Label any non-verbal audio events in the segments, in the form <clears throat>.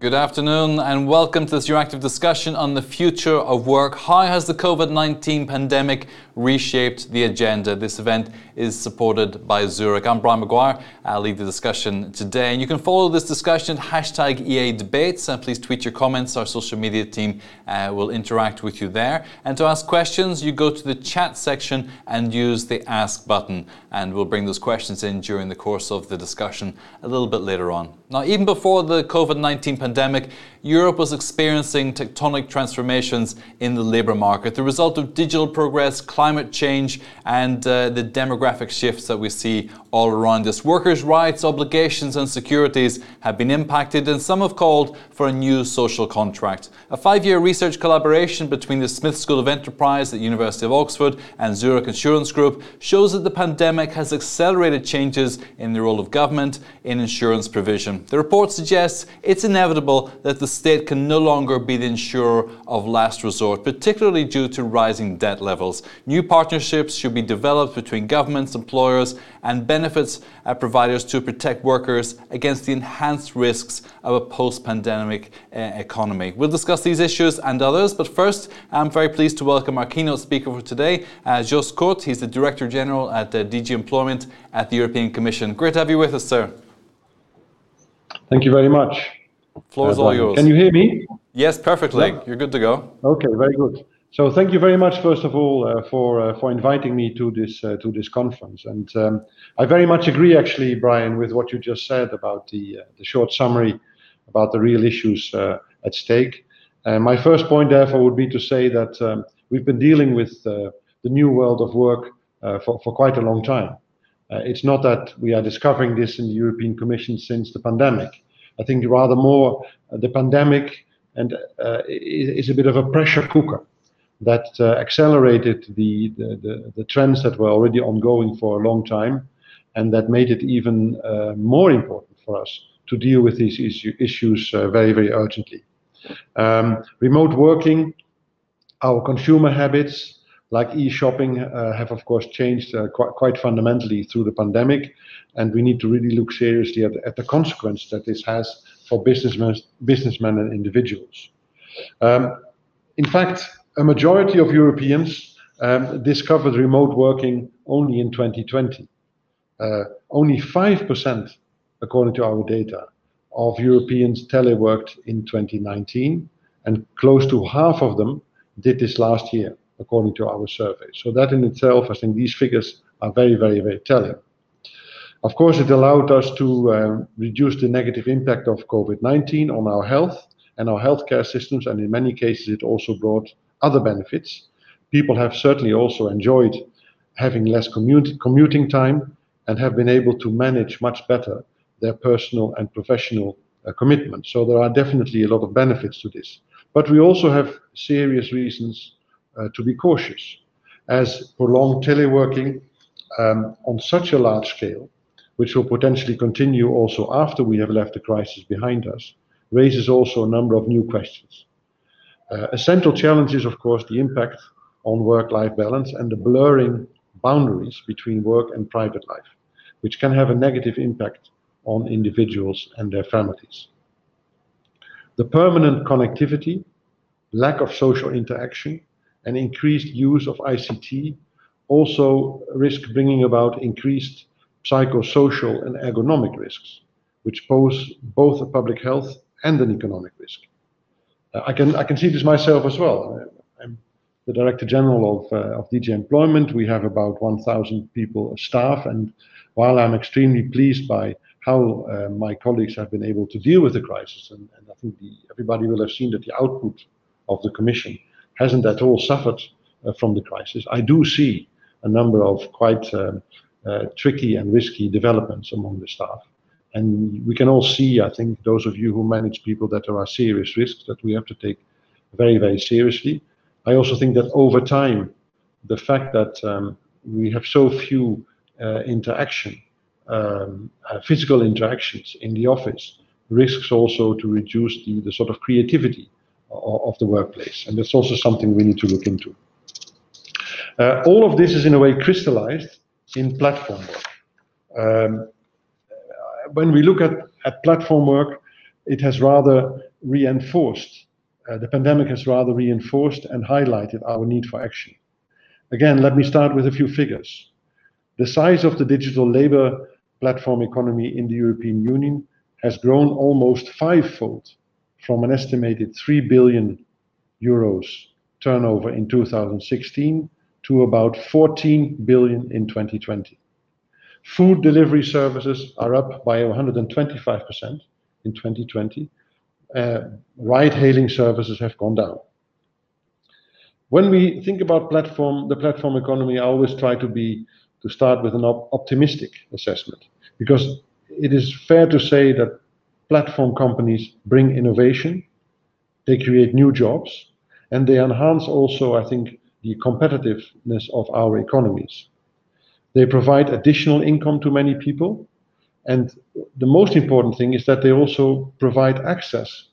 Good afternoon and welcome to this Euractiv discussion on the future of work. How has the COVID 19 pandemic reshaped the agenda? This event is supported by Zurich. I'm Brian McGuire. I'll lead the discussion today. And you can follow this discussion at hashtag EA Debates. And please tweet your comments. Our social media team uh, will interact with you there. And to ask questions, you go to the chat section and use the Ask button. And we'll bring those questions in during the course of the discussion a little bit later on. Now, even before the COVID 19 pandemic, Europe was experiencing tectonic transformations in the labour market, the result of digital progress, climate change, and uh, the demographic shifts that we see all around us. Workers' rights, obligations, and securities have been impacted, and some have called for a new social contract. A five year research collaboration between the Smith School of Enterprise at the University of Oxford and Zurich Insurance Group shows that the pandemic has accelerated changes in the role of government in insurance provision. The report suggests it's inevitable that the state can no longer be the insurer of last resort, particularly due to rising debt levels. New partnerships should be developed between governments, employers, and benefits providers to protect workers against the enhanced risks of a post pandemic uh, economy. We'll discuss these issues and others, but first, I'm very pleased to welcome our keynote speaker for today, uh, Joost Korte. He's the Director General at uh, DG Employment at the European Commission. Great to have you with us, sir. Thank you very much. Floor is all yours. Can you hear me? Yes, perfectly. Yeah. You're good to go. Okay, very good. So thank you very much, first of all, uh, for uh, for inviting me to this uh, to this conference. And um, I very much agree, actually, Brian, with what you just said about the uh, the short summary about the real issues uh, at stake. And my first point, therefore, would be to say that um, we've been dealing with the new world of work for for quite a long time. Uh, it's not that we are discovering this in the European Commission since the pandemic. I think rather more uh, the pandemic and uh, is a bit of a pressure cooker that uh, accelerated the, the, the, the, trends that were already ongoing for a long time and that made it even uh, more important for us to deal with these issue, issues uh, very, very urgently. Um, remote working, our consumer habits, like e-shopping uh, have of course changed uh, quite, quite fundamentally through the pandemic and we need to really look seriously at, at the consequence that this has for businessmen, businessmen and individuals. Um, in fact, a majority of Europeans um, discovered remote working only in 2020. Uh, only 5%, according to our data, of Europeans teleworked in 2019, and close to half of them did this last year according to our survey. So that in itself, I think these figures are very, very, very telling. Of course, it allowed us to uh, reduce the negative impact of COVID-19 on our health and our healthcare systems, and in many cases, it also brought other benefits. People have certainly also enjoyed having less commute, commuting time and have been able to manage much better their personal and professional uh, commitments. So there are definitely a lot of benefits to this. But we also have serious reasons uh, to be cautious, as prolonged teleworking um, on such a large scale, which will potentially continue also after we have left the crisis behind us, raises also a number of new questions. Uh, a central challenge is, of course, the impact on work-life balance and the blurring boundaries between work and private life, which can have a negative impact on individuals and their families. The permanent connectivity, lack of social interaction, and increased use of ICT also risk bringing about increased psychosocial and ergonomic risks, which pose both a public health and an economic risk. I can I can see this myself as well. I'm the Director General of, uh, of DG Employment. We have about 1,000 people staff, and while I'm extremely pleased by how uh, my colleagues have been able to deal with the crisis, and, and I think the, everybody will have seen that the output of the Commission hasn't at all suffered uh, from the crisis. I do see a number of quite um, uh, tricky and risky developments among the staff. And we can all see, I think, those of you who manage people, that there are serious risks that we have to take very, very seriously. I also think that over time, the fact that um, we have so few uh, interaction, um, uh, physical interactions in the office, risks also to reduce the, the sort of creativity of the workplace. And that's also something we need to look into. Uh, all of this is in a way crystallized in platform work. Um, when we look at, at platform work, it has rather reinforced, uh, the pandemic has rather reinforced and highlighted our need for action. Again, let me start with a few figures. The size of the digital labor platform economy in the European Union has grown almost fivefold from an estimated 3 billion euros turnover in 2016 to about 14 billion in 2020. Food delivery services are up by 125% in 2020. Uh, ride-hailing services have gone down. When we think about the platform economy, I always try to start with an optimistic assessment, because it is fair to say that platform companies bring innovation, they create new jobs, and they enhance also, I think, the competitiveness of our economies. They provide additional income to many people, and the most important thing is that they also provide access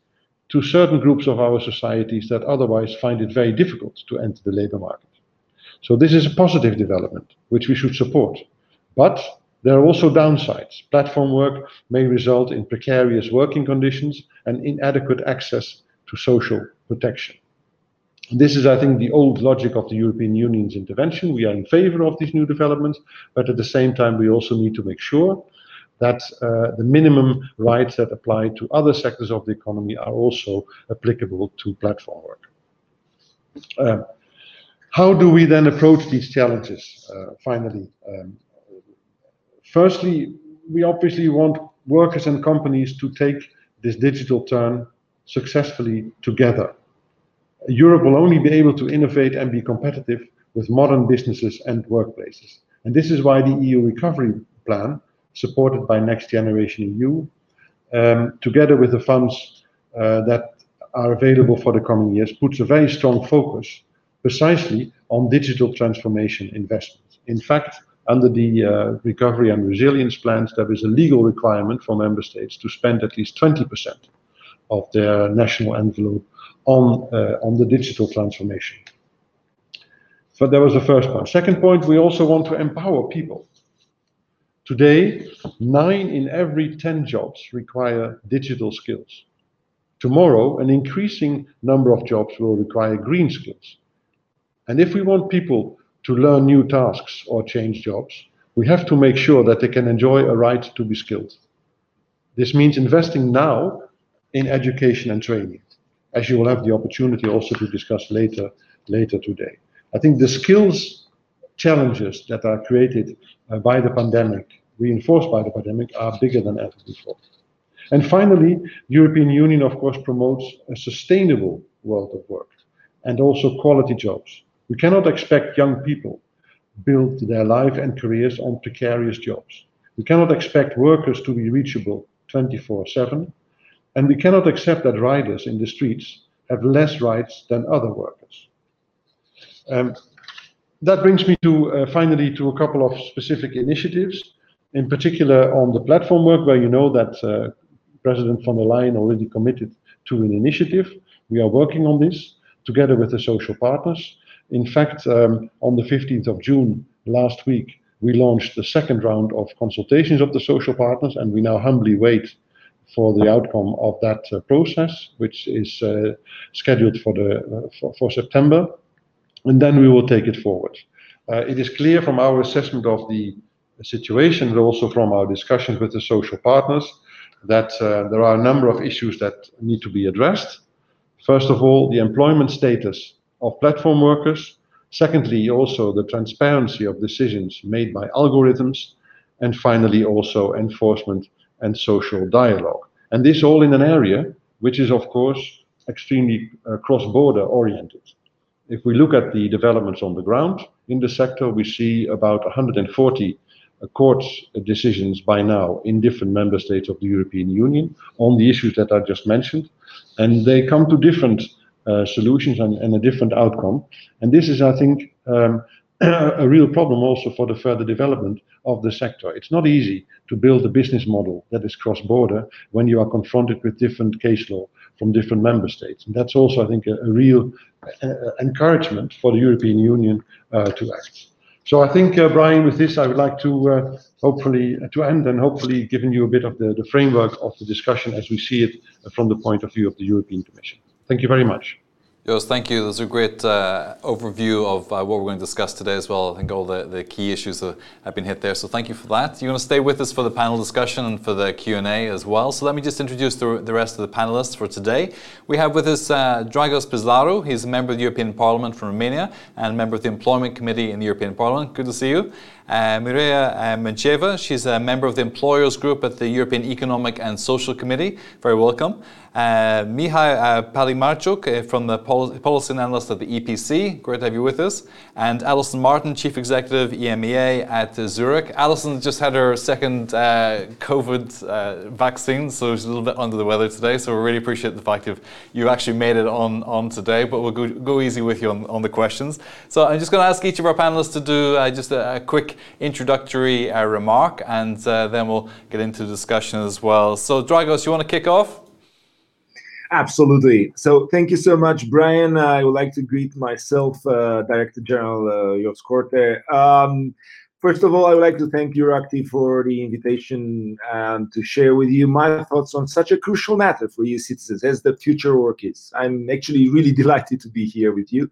to certain groups of our societies that otherwise find it very difficult to enter the labor market. So this is a positive development, which we should support. But there are also downsides. Platform work may result in precarious working conditions and inadequate access to social protection. This is, I think, the old logic of the European Union's intervention. We are in favor of these new developments, but at the same time, we also need to make sure that uh, the minimum rights that apply to other sectors of the economy are also applicable to platform work. Um, how do we then approach these challenges, uh, finally? Um, firstly, we obviously want workers and companies to take this digital turn successfully together. Europe will only be able to innovate and be competitive with modern businesses and workplaces. And this is why the EU Recovery Plan, supported by NextGenerationEU, um, together with the funds uh, that are available for the coming years, puts a very strong focus precisely on digital transformation investments. In fact, under the uh, recovery and resilience plans, there is a legal requirement for member states to spend at least 20% of their national envelope Uh, on the digital transformation. So that was the first point. Second point, we also want to empower people. Today, nine in every 10 jobs require digital skills. Tomorrow, an increasing number of jobs will require green skills. And if we want people to learn new tasks or change jobs, we have to make sure that they can enjoy a right to be skilled. This means investing now in education and training, as you will have the opportunity also to discuss later later today. I think the skills challenges that are created uh, by the pandemic, reinforced by the pandemic, are bigger than ever before. And finally, the European Union, of course, promotes a sustainable world of work and also quality jobs. We cannot expect young people to build their life and careers on precarious jobs. We cannot expect workers to be reachable 24/7, and we cannot accept that riders in the streets have less rights than other workers. Um, that brings me to uh, finally to a couple of specific initiatives, in particular on the platform work, where you know that uh, President von der Leyen already committed to an initiative. We are working on this together with the social partners. In fact, um, on the 15th of June last week, we launched the second round of consultations of the social partners, and we now humbly wait for the outcome of that uh, process, which is uh, scheduled for September, and then we will take it forward. Uh, it is clear from our assessment of the situation, but also from our discussions with the social partners, that there are a number of issues that need to be addressed. First of all, the employment status of platform workers. Secondly, also the transparency of decisions made by algorithms. And finally, also enforcement and social dialogue. And this all in an area which is, of course, extremely uh, cross-border oriented. If we look at the developments on the ground in the sector, we see about 140 uh, court decisions by now in different member states of the European Union on the issues that I just mentioned, and they come to different uh, solutions and a different outcome. And this is, I think, um, a real problem also for the further development of the sector. It's not easy to build a business model that is cross-border when you are confronted with different case law from different member states. And That's also, I think, a real encouragement for the European Union to act. So I think, uh, Brian, with this, I would like to uh, hopefully to end and hopefully giving you a bit of the, the framework of the discussion as we see it from the point of view of the European Commission. Thank you very much. Joost, thank you. That's a great uh, overview of uh, what we're going to discuss today as well. I think all the, the key issues have been hit there. So thank you for that. You're going to stay with us for the panel discussion and for the Q&A as well. So let me just introduce the, the rest of the panelists for today. We have with us uh, Dragos Pislaru. He's a member of the European Parliament from Romania and member of the Employment Committee in the European Parliament. Good to see you. Uh, Mireia uh, she's a member of the Employers Group at the European Economic and Social Committee. Very welcome. Uh, Mihai uh, Palimariciuc uh, from the Policy Analyst at the EPC. Great to have you with us. And Alison Martin, Chief Executive EMEA at uh, Zurich. Alison just had her second uh, COVID uh, vaccine, so she's a little bit under the weather today. So we really appreciate the fact that you actually made it on, on today, but we'll go, go easy with you on, on the questions. So I'm just going to ask each of our panelists to do just a, a, quick introductory remark, and then we'll get into discussion as well. So Dragos, you want to kick off? Absolutely. So thank you so much, Brian. I would like to greet myself, uh, Director General uh, Joost Korte. Um, first of all, I would like to thank Euractiv for the invitation and to share with you my thoughts on such a crucial matter for you citizens as the future work is. I'm actually really <laughs> delighted to be here with you.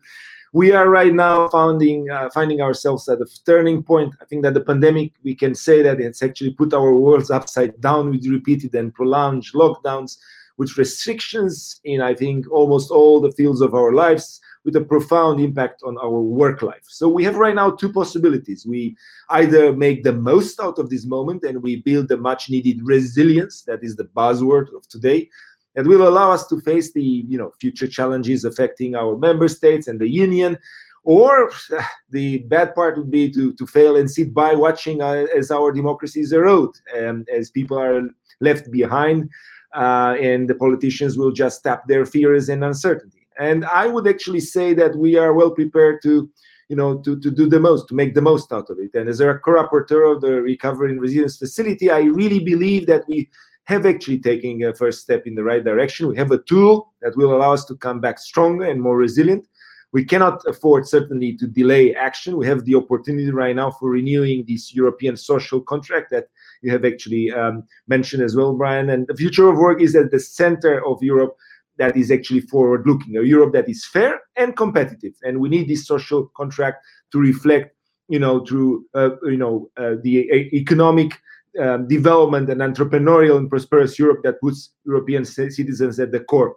We are right now finding, uh, finding ourselves at a turning point. I think that the pandemic, we can say that it's actually put our worlds upside down with repeated and prolonged lockdowns with restrictions in, I think, almost all the fields of our lives, with a profound impact on our work life. So we have right now two possibilities. We either make the most out of this moment and we build the much needed resilience, that is the buzzword of today, that will allow us to face the you know future challenges affecting our member states and the union. Or <sighs> the bad part would be to, to fail and sit by watching uh, as our democracies erode, and as people are left behind uh, and the politicians will just tap their fears and uncertainty. And I would actually say that we are well prepared to, you know, to, to do the most, to make the most out of it. And as a co-rapporteur of the Recovery and Resilience Facility, I really believe that we have actually taken a first step in the right direction. We have a tool that will allow us to come back stronger and more resilient. We cannot afford certainly to delay action. We have the opportunity right now for renewing this European social contract that you have actually um, mentioned as well, Brian. And the future of work is at the center of Europe that is actually forward looking, a Europe that is fair and competitive. And we need this social contract to reflect, you know, through, uh, you know, uh, the economic um, development and entrepreneurial and prosperous Europe that puts European citizens at the core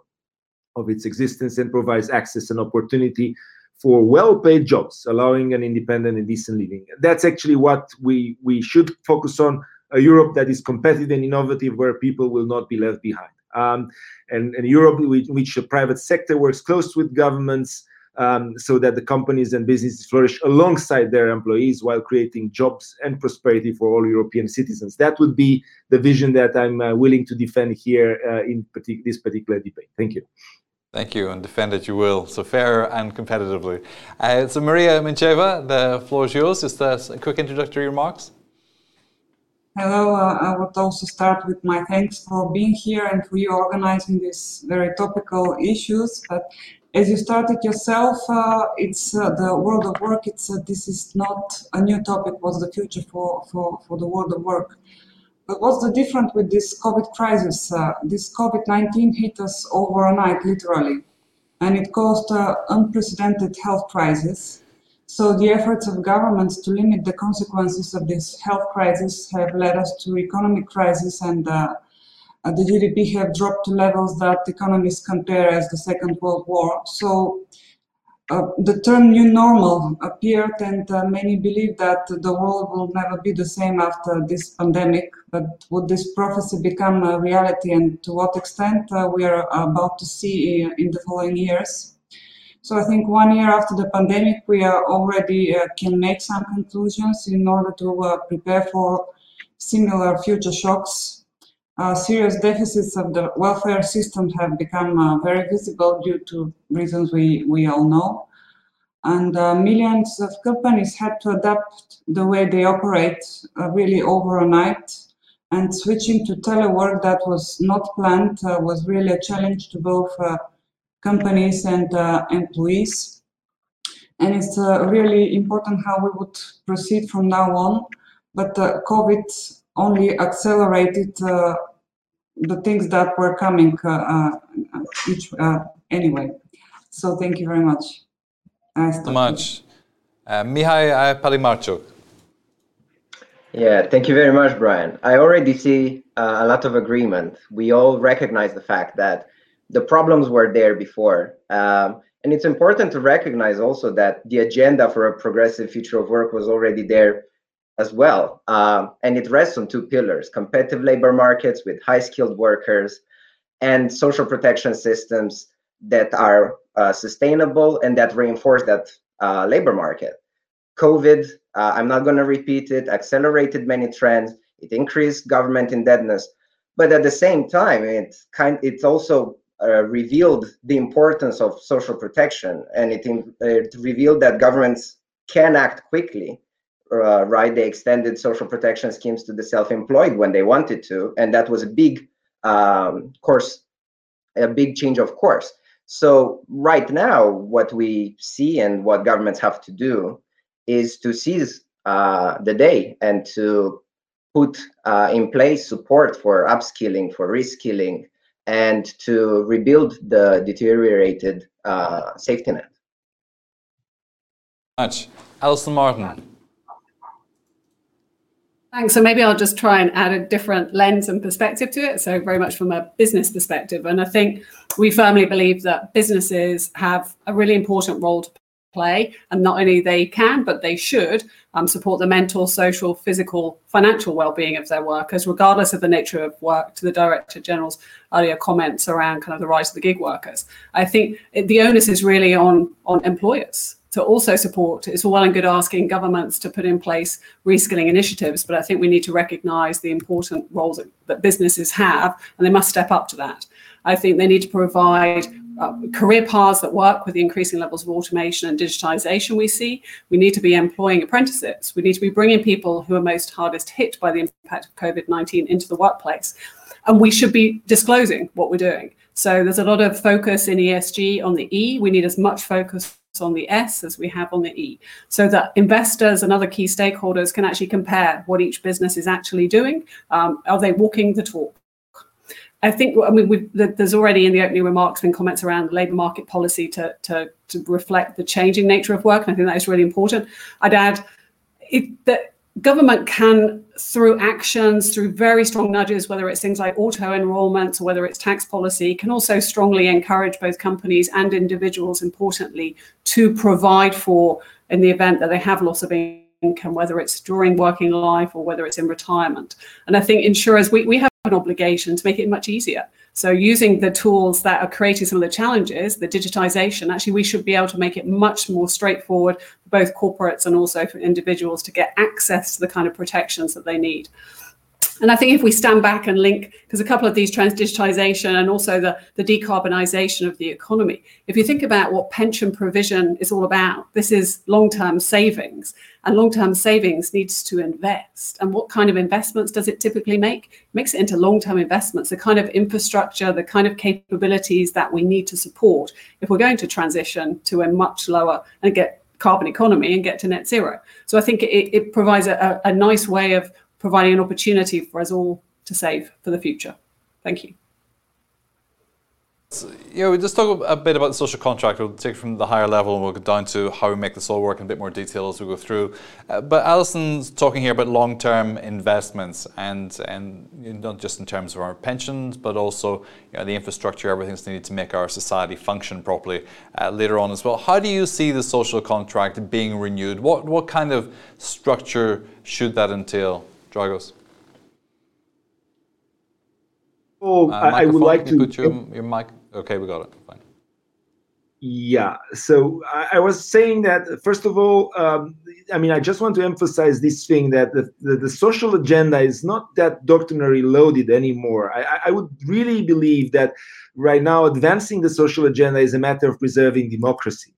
of its existence and provides access and opportunity for well-paid jobs, allowing an independent and decent living. That's actually what we we should focus on a Europe that is competitive and innovative, where people will not be left behind. Um, and, and Europe, in which the private sector works close with governments, um, so that the companies and businesses flourish alongside their employees while creating jobs and prosperity for all European citizens. That would be the vision that I'm uh, willing to defend here uh, in partic this particular debate. Thank you. Thank you, and defend it you will. So fair and competitively. Uh, so Mireia Mencheva, the floor is yours. Just a quick introductory remarks. Hello, uh, I would also start with my thanks for being here and for you organizing these very topical issues. But as you started yourself, uh, it's uh, the world of work. It's uh, this is not a new topic. What's the future for, for, for the world of work? But what's the difference with this COVID crisis? Uh, this COVID-19 hit us overnight, literally, and it caused an unprecedented health crisis so the efforts of governments to limit the consequences of this health crisis have led us to economic crisis and uh, uh the GDP have dropped to levels that economists compare as the Second World War. So uh, the term new normal appeared and uh, many believe that the world will never be the same after this pandemic. But would this prophecy become a reality and to what extent uh, we are about to see in the following years? So I think one year after the pandemic, we already uh, can make some conclusions in order to uh, prepare for similar future shocks. Uh, serious deficits of the welfare system have become uh, very visible due to reasons we, we all know. And uh, millions of companies had to adapt the way they operate uh, really overnight. And switching to telework that was not planned was really a challenge to both companies and uh, employees. and it's uh, really important how we would proceed from now on. But uh, COVID only accelerated uh, the things that were coming uh, uh, each anyway. So thank you very much. so much. Uh, Mihai Palimariciuc. Yeah, thank you very much, Brian. I already see uh, a lot of agreement. We all recognize the fact that the problems were there before. Um, and it's important to recognize also that the agenda for a progressive future of work was already there as well. Um, and it rests on two pillars competitive labor markets with high skilled workers and social protection systems that are uh, sustainable and that reinforce that uh, labor market. COVID, uh, I'm not going to repeat it, accelerated many trends. It increased government indebtedness, but at the same time, it kind it also uh, revealed the importance of social protection, and it, it revealed that governments can act quickly. Uh, right, they extended social protection schemes to the self-employed when they wanted to, and that was a big um, course, a big change of course. So right now, what we see and what governments have to do is to seize uh, the day and to put uh, in place support for upskilling, for reskilling, and to rebuild the deteriorated uh, safety net. Much, Alison Martin. Thanks. So maybe I'll just try and add a different lens and perspective to it. So very much from a business perspective, and I think we firmly believe that businesses have a really important role to play, and not only they can, but they should um, support the mental, social, physical, financial well-being of their workers, regardless of the nature of work. To the Director General's earlier comments around kind of the rise of the gig workers, I think the onus is really on on employers to also support. It's all well and good asking governments to put in place reskilling initiatives, but I think we need to recognise the important roles that, that businesses have, and they must step up to that. I think they need to provide uh, career paths that work with the increasing levels of automation and digitization we see. We need to be employing apprentices. We need to be bringing people who are most hardest hit by the impact of COVID 19 into the workplace. And we should be disclosing what we're doing. So there's a lot of focus in ESG on the E. We need as much focus on the S as we have on the E, so that investors and other key stakeholders can actually compare what each business is actually doing. Um, are they walking the talk? I think I mean there's already in the opening remarks been comments around labour market policy to, to to reflect the changing nature of work, and I think that is really important. I'd add it, that government can, through actions, through very strong nudges, whether it's things like auto enrollments or whether it's tax policy, can also strongly encourage both companies and individuals, importantly, to provide for in the event that they have loss of income, whether it's during working life or whether it's in retirement. And I think insurers, we, we have an obligation to make it much easier. So using the tools that are creating some of the challenges, the digitization, actually we should be able to make it much more straightforward for both corporates and also for individuals to get access to the kind of protections that they need. And I think if we stand back and link, because a couple of these trends, digitization and also the, the decarbonisation of the economy, if you think about what pension provision is all about, this is long term savings. And long term savings needs to invest. And what kind of investments does it typically make? It makes it into long term investments, the kind of infrastructure, the kind of capabilities that we need to support if we're going to transition to a much lower and get carbon economy and get to net zero. So I think it, it provides a, a nice way of providing an opportunity for us all to save for the future. Thank you. So, yeah, we just talk a bit about the social contract. We'll take it from the higher level and we'll go down to how we make this all work in a bit more detail as we go through. Uh, but Alison's talking here about long-term investments and and you know, not just in terms of our pensions, but also you know, the infrastructure, everything that's needed to make our society function properly uh, later on as well. How do you see the social contract being renewed? What what kind of structure should that entail? Dragos. Oh, uh, I, I, would like to put your, your mic. Okay, we got it. Fine. Yeah. So I, I was saying that first of all, um, I mean, I just want to emphasize this thing that the, the, the social agenda is not that doctrinally loaded anymore. I, I would really believe that right now advancing the social agenda is a matter of preserving democracy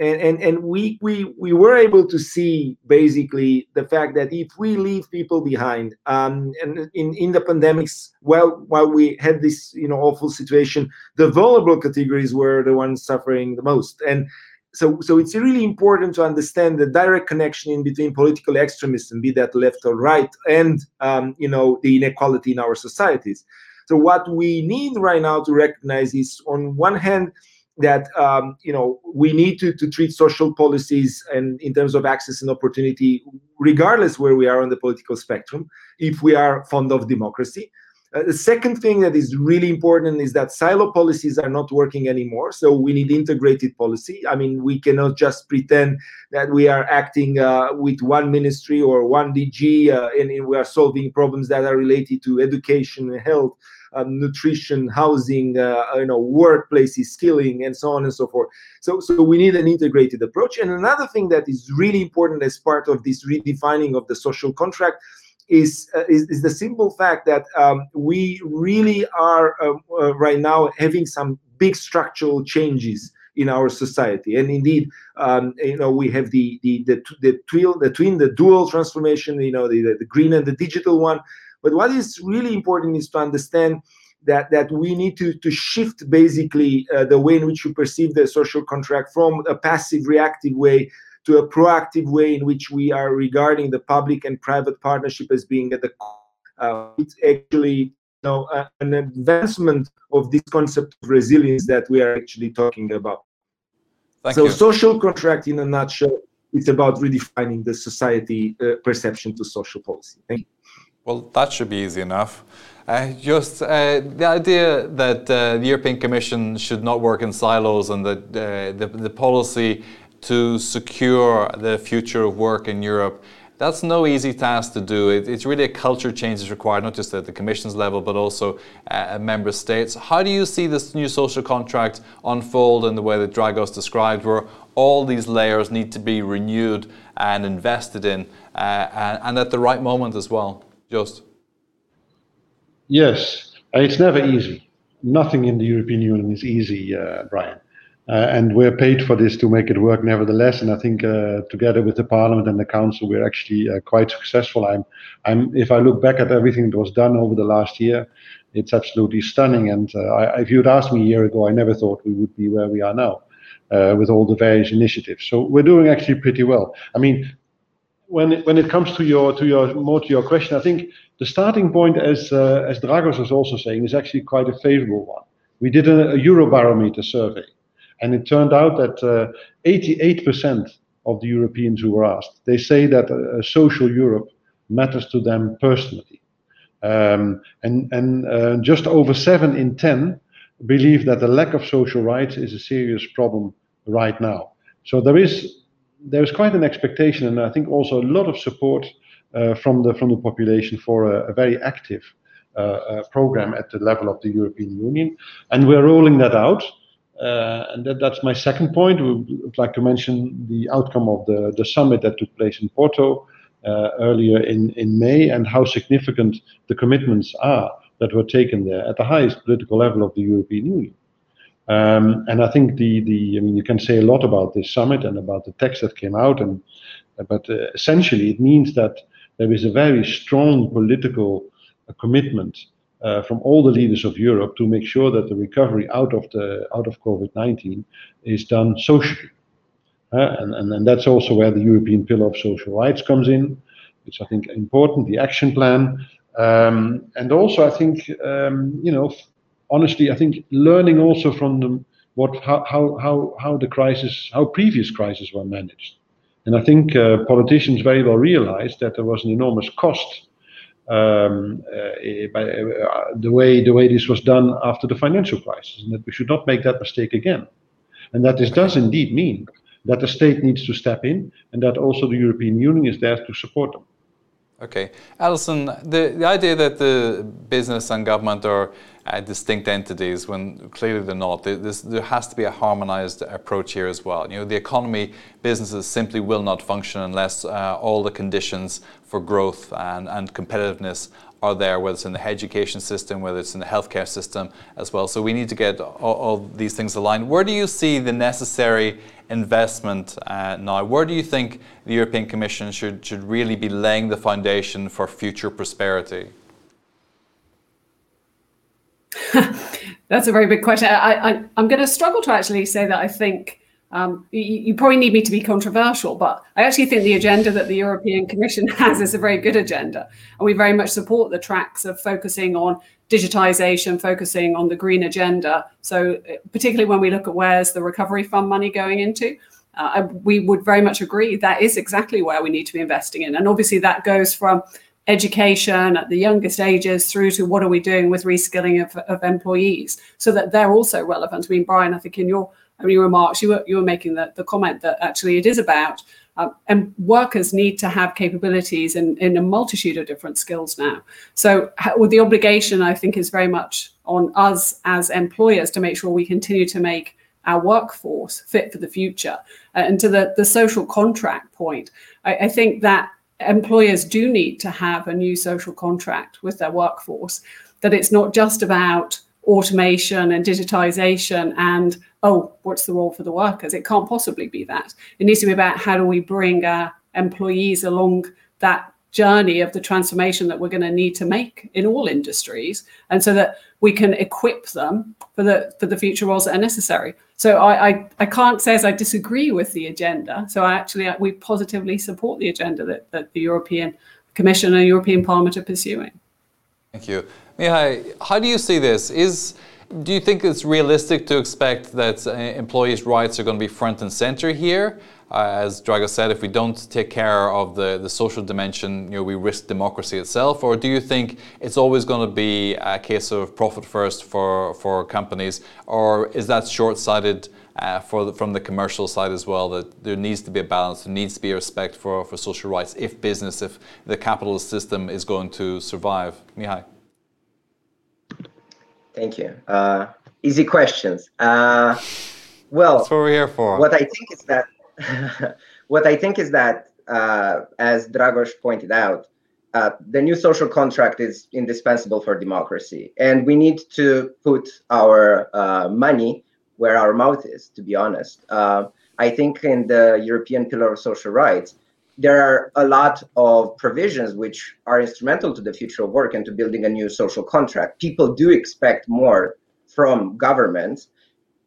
and and, and we, we we were able to see basically the fact that if we leave people behind um, and in, in the pandemics well while we had this you know awful situation the vulnerable categories were the ones suffering the most and so so it's really important to understand the direct connection in between political extremism, be that left or right, and um, you know the inequality in our societies. So what we need right now to recognize is, on one hand, that um, you know we need to, to treat social policies and in terms of access and opportunity, regardless where we are on the political spectrum, if we are fond of democracy. Uh, the second thing that is really important is that silo policies are not working anymore. So we need integrated policy. I mean, we cannot just pretend that we are acting uh, with one ministry or one DG uh, and, and, we are solving problems that are related to education, and health, um, nutrition, housing, uh, you know, workplaces, skilling, and so on and so forth. So, so we need an integrated approach. And another thing that is really important as part of this redefining of the social contract is, uh, is, is, the simple fact that um, we really are uh, uh, right now having some big structural changes in our society. And indeed, um, you know, we have the the the the twin the twin the dual transformation. You know, the, the, the green and the digital one. But what is really important is to understand that that we need to to shift basically uh, the way in which we perceive the social contract from a passive reactive way to a proactive way in which we are regarding the public and private partnership as being at the uh, it's actually you know uh, an advancement of this concept of resilience that we are actually talking about. Thank so you. social contract in a nutshell it's about redefining the society uh, perception to social policy. Thank you well that should be easy enough uh, just uh, the idea that uh, the European Commission should not work in silos and that uh, the, the policy to secure the future of work in Europe. That's no easy task to do. It, it's really a culture change is required, not just at the Commission's level, but also uh, at member states. How do you see this new social contract unfold in the way that Dragos described, where all these layers need to be renewed and invested in, uh, and, and, at the right moment as well? Joost. Yes, it's never easy. Nothing in the European Union is easy, uh, Brian. Uh, and we're paid for this to make it work nevertheless. And I think uh, together with the Parliament and the Council, we're actually uh, quite successful. I'm, I'm, if I look back at everything that was done over the last year, it's absolutely stunning. And I, if you'd asked me a year ago, I never thought we would be where we are now. Uh, with all the various initiatives. So we're doing actually pretty well. I mean, when it, when it comes to your to your more to your question, I think the starting point, as uh, as Dragos was also saying, is actually quite a favorable one. We did a, a Eurobarometer survey, and it turned out that uh, 88% of the Europeans who were asked, they say that a social Europe matters to them personally. Um, and and uh, just over 7 in 10 believe that the lack of social rights is a serious problem right now. So there is there is quite an expectation, and I think also a lot of support uh, from the from the population for a, a very active uh, uh, program at the level of the European Union, and we're rolling that out. Uh, and that, that's my second point. We would like to mention the outcome of the, the summit that took place in Porto uh, earlier in, in May and how significant the commitments are that were taken there at the highest political level of the European Union. Um, and I think the, the, I mean, you can say a lot about this summit and about the text that came out, and but uh, essentially it means that there is a very strong political uh, commitment uh, from all the leaders of Europe to make sure that the recovery out of the out of COVID-19 is done socially. Uh, and, and, and that's also where the European Pillar of Social Rights comes in, which I think important, the action plan. Um, and also, I think, um, you know, honestly, I think learning also from what, how, how, how, how the crisis, how previous crises were managed. And I think uh, politicians very well realized that there was an enormous cost um, uh, by, uh, the way the way this was done after the financial crisis, and that we should not make that mistake again. And that this does indeed mean that the state needs to step in, and that also the European Union is there to support them. Okay, Alison, the, the idea that the business and government are uh, distinct entities when clearly they're not. This, there has to be a harmonized approach here as well. You know, the economy, businesses simply will not function unless uh, all the conditions for growth and, and competitiveness are there, whether it's in the education system, whether it's in the healthcare system as well. So we need to get all, all these things aligned. Where do you see the necessary investment uh, now? Where do you think the European Commission should, should really be laying the foundation for future prosperity? <laughs> That's a very big question. I, am going to struggle to actually say that I think um, you, you, probably need me to be controversial, but I actually think the agenda that the European Commission <laughs> has is a very good agenda. And we very much support the tracks of focusing on digitization, focusing on the green agenda. So, uh, particularly when we look at where's the recovery fund money going into, uh, we would very much agree that is exactly where we need to be investing in. And obviously, that goes from education at the youngest ages through to what are we doing with reskilling of, of employees so that they're also relevant. I mean, Brian, I think in your, your remarks, you were, you were making the, the comment that actually it is about uh, and workers need to have capabilities in, in a multitude of different skills now. So, the obligation, I think, is very much on us as employers to make sure we continue to make our workforce fit for the future. Uh, and to the, the social contract point, I, I think that employers do need to have a new social contract with their workforce, that it's not just about automation and digitization and oh what's the role for the workers? It can't possibly be that. It needs to be about how do we bring our employees along that journey of the transformation that we're going to need to make in all industries and so that we can equip them for the for the future roles that are necessary. So i i, I can't say as i disagree with the agenda. So i actually uh, we positively support the agenda that, that the european commission and european parliament are pursuing. Thank you. Mihai, how do you see this? Is do you think it's realistic to expect that uh, employees' rights are going to be front and center here? Uh, as Drago said, if we don't take care of the, the social dimension, you know, we risk democracy itself? Or do you think it's always going to be a case of profit first for, for companies? Or is that short sighted uh, from the commercial side as well, that there needs to be a balance, there needs to be a respect for, for social rights if business, if the capitalist system is going to survive? Mihai. Thank you. Uh, easy questions. Uh, well, that's what we're here for. What I think is that, <laughs> what I think is that, uh, as Dragos pointed out, uh, the new social contract is indispensable for democracy, and we need to put our uh, money where our mouth is. To be honest, uh, I think in the European Pillar of Social Rights, there are a lot of provisions which are instrumental to the future of work and to building a new social contract. People do expect more from governments,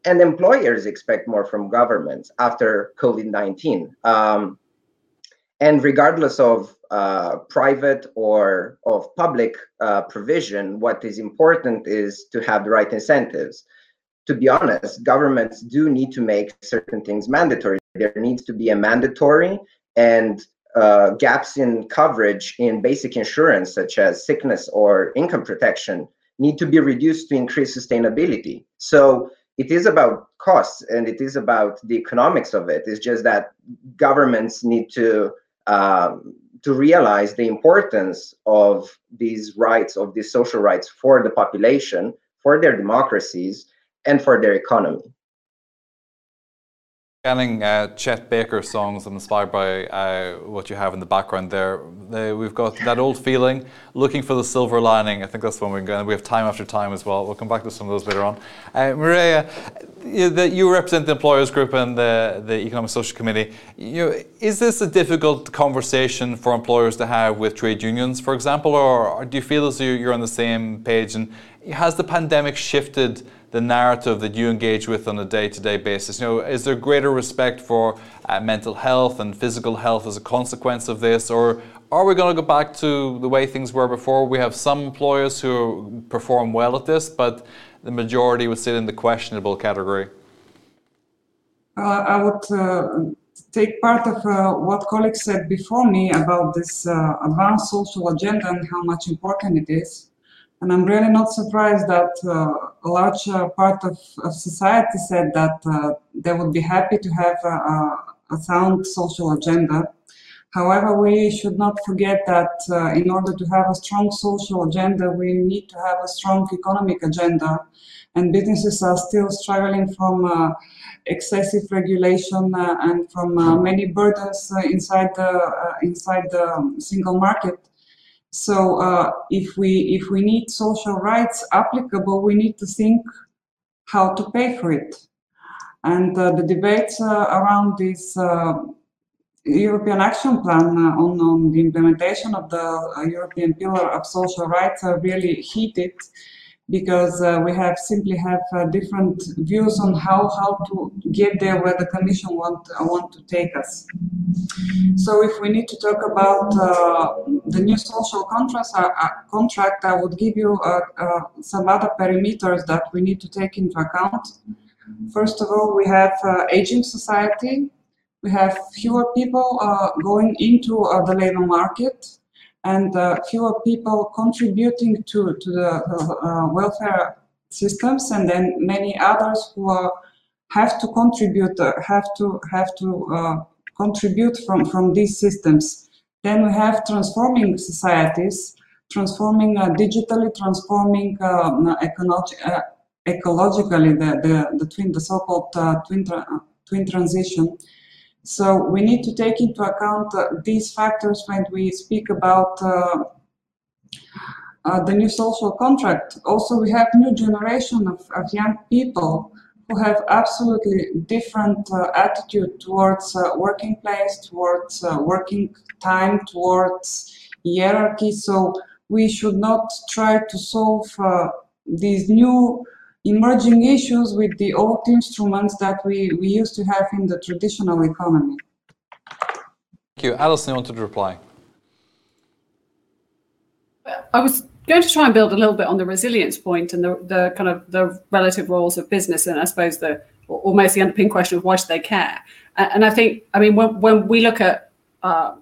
and employers expect more from governments after COVID 19. Um, and regardless of uh, private or of public uh, provision, what is important is to have the right incentives. To be honest, governments do need to make certain things mandatory. There needs to be a mandatory and uh, gaps in coverage in basic insurance, such as sickness or income protection, need to be reduced to increase sustainability. So it is about costs and it is about the economics of it. It's just that governments need to um, to realize the importance of these rights, of these social rights for the population, for their democracies, and for their economy scanning uh, Chet Baker songs and inspired by uh, what you have in the background there. we've got that old feeling, looking for the silver lining. I think that's when we're going. We have time after time as well. We'll come back to some of those later on. Uh, Maria, you, represent the employers group and the, the economic social committee. You is this a difficult conversation for employers to have with trade unions, for example, or, or do you feel as though you're on the same page? And has the pandemic shifted? The narrative that you engage with on a day-to-day basis? You know, is there greater respect for uh, mental health and physical health as a consequence of this, or are we going to go back to the way things were before? We have some employers who perform well at this, but the majority would sit in the questionable category. Uh, I would uh, take part of uh, what colleagues said before me about this uh, advanced social agenda and how much important it is. And I'm really not surprised that uh, a large uh, part of, of, society said that uh, they would be happy to have a, a, sound social agenda. However, we should not forget that uh, in order to have a strong social agenda, we need to have a strong economic agenda. And businesses are still struggling from uh, excessive regulation uh, and from many burdens inside the inside the um, single market. So uh, if we if we need social rights applicable, we need to think how to pay for it. And uh, the debates uh, around this uh, European Action Plan uh, on, on the implementation of the uh, European Pillar of Social Rights are really heated. Because uh, we have simply have uh, different views on how how to get there where the commission want uh, want to take us. So if we need to talk about uh, the new social contract uh, uh, contract i would give you some other parameters that we need to take into account. First of all we have aging society. We have fewer people going into the labor market and uh, fewer people contributing to, to the uh, welfare systems and then many others who are, have to contribute uh, have to have to uh, contribute from from these systems. Then we have transforming societies transforming uh, digitally transforming um, uh, ecologically the, the, the twin the so-called twin tra twin transition so we need to take into account uh, these factors when we speak about uh, uh, the new social contract. Also, we have new generation of, of young people who have absolutely different uh, attitude towards working place, towards working time, towards hierarchy. So we should not try to solve these new emerging issues with the old instruments that we, we used to have in the traditional economy. Thank you. Alison, you wanted to reply? I was going to try and build a little bit on the resilience point and the, the kind of the relative roles of business and I suppose the almost the underpin question of why should they care? And I think, I mean, when, when we look at uh,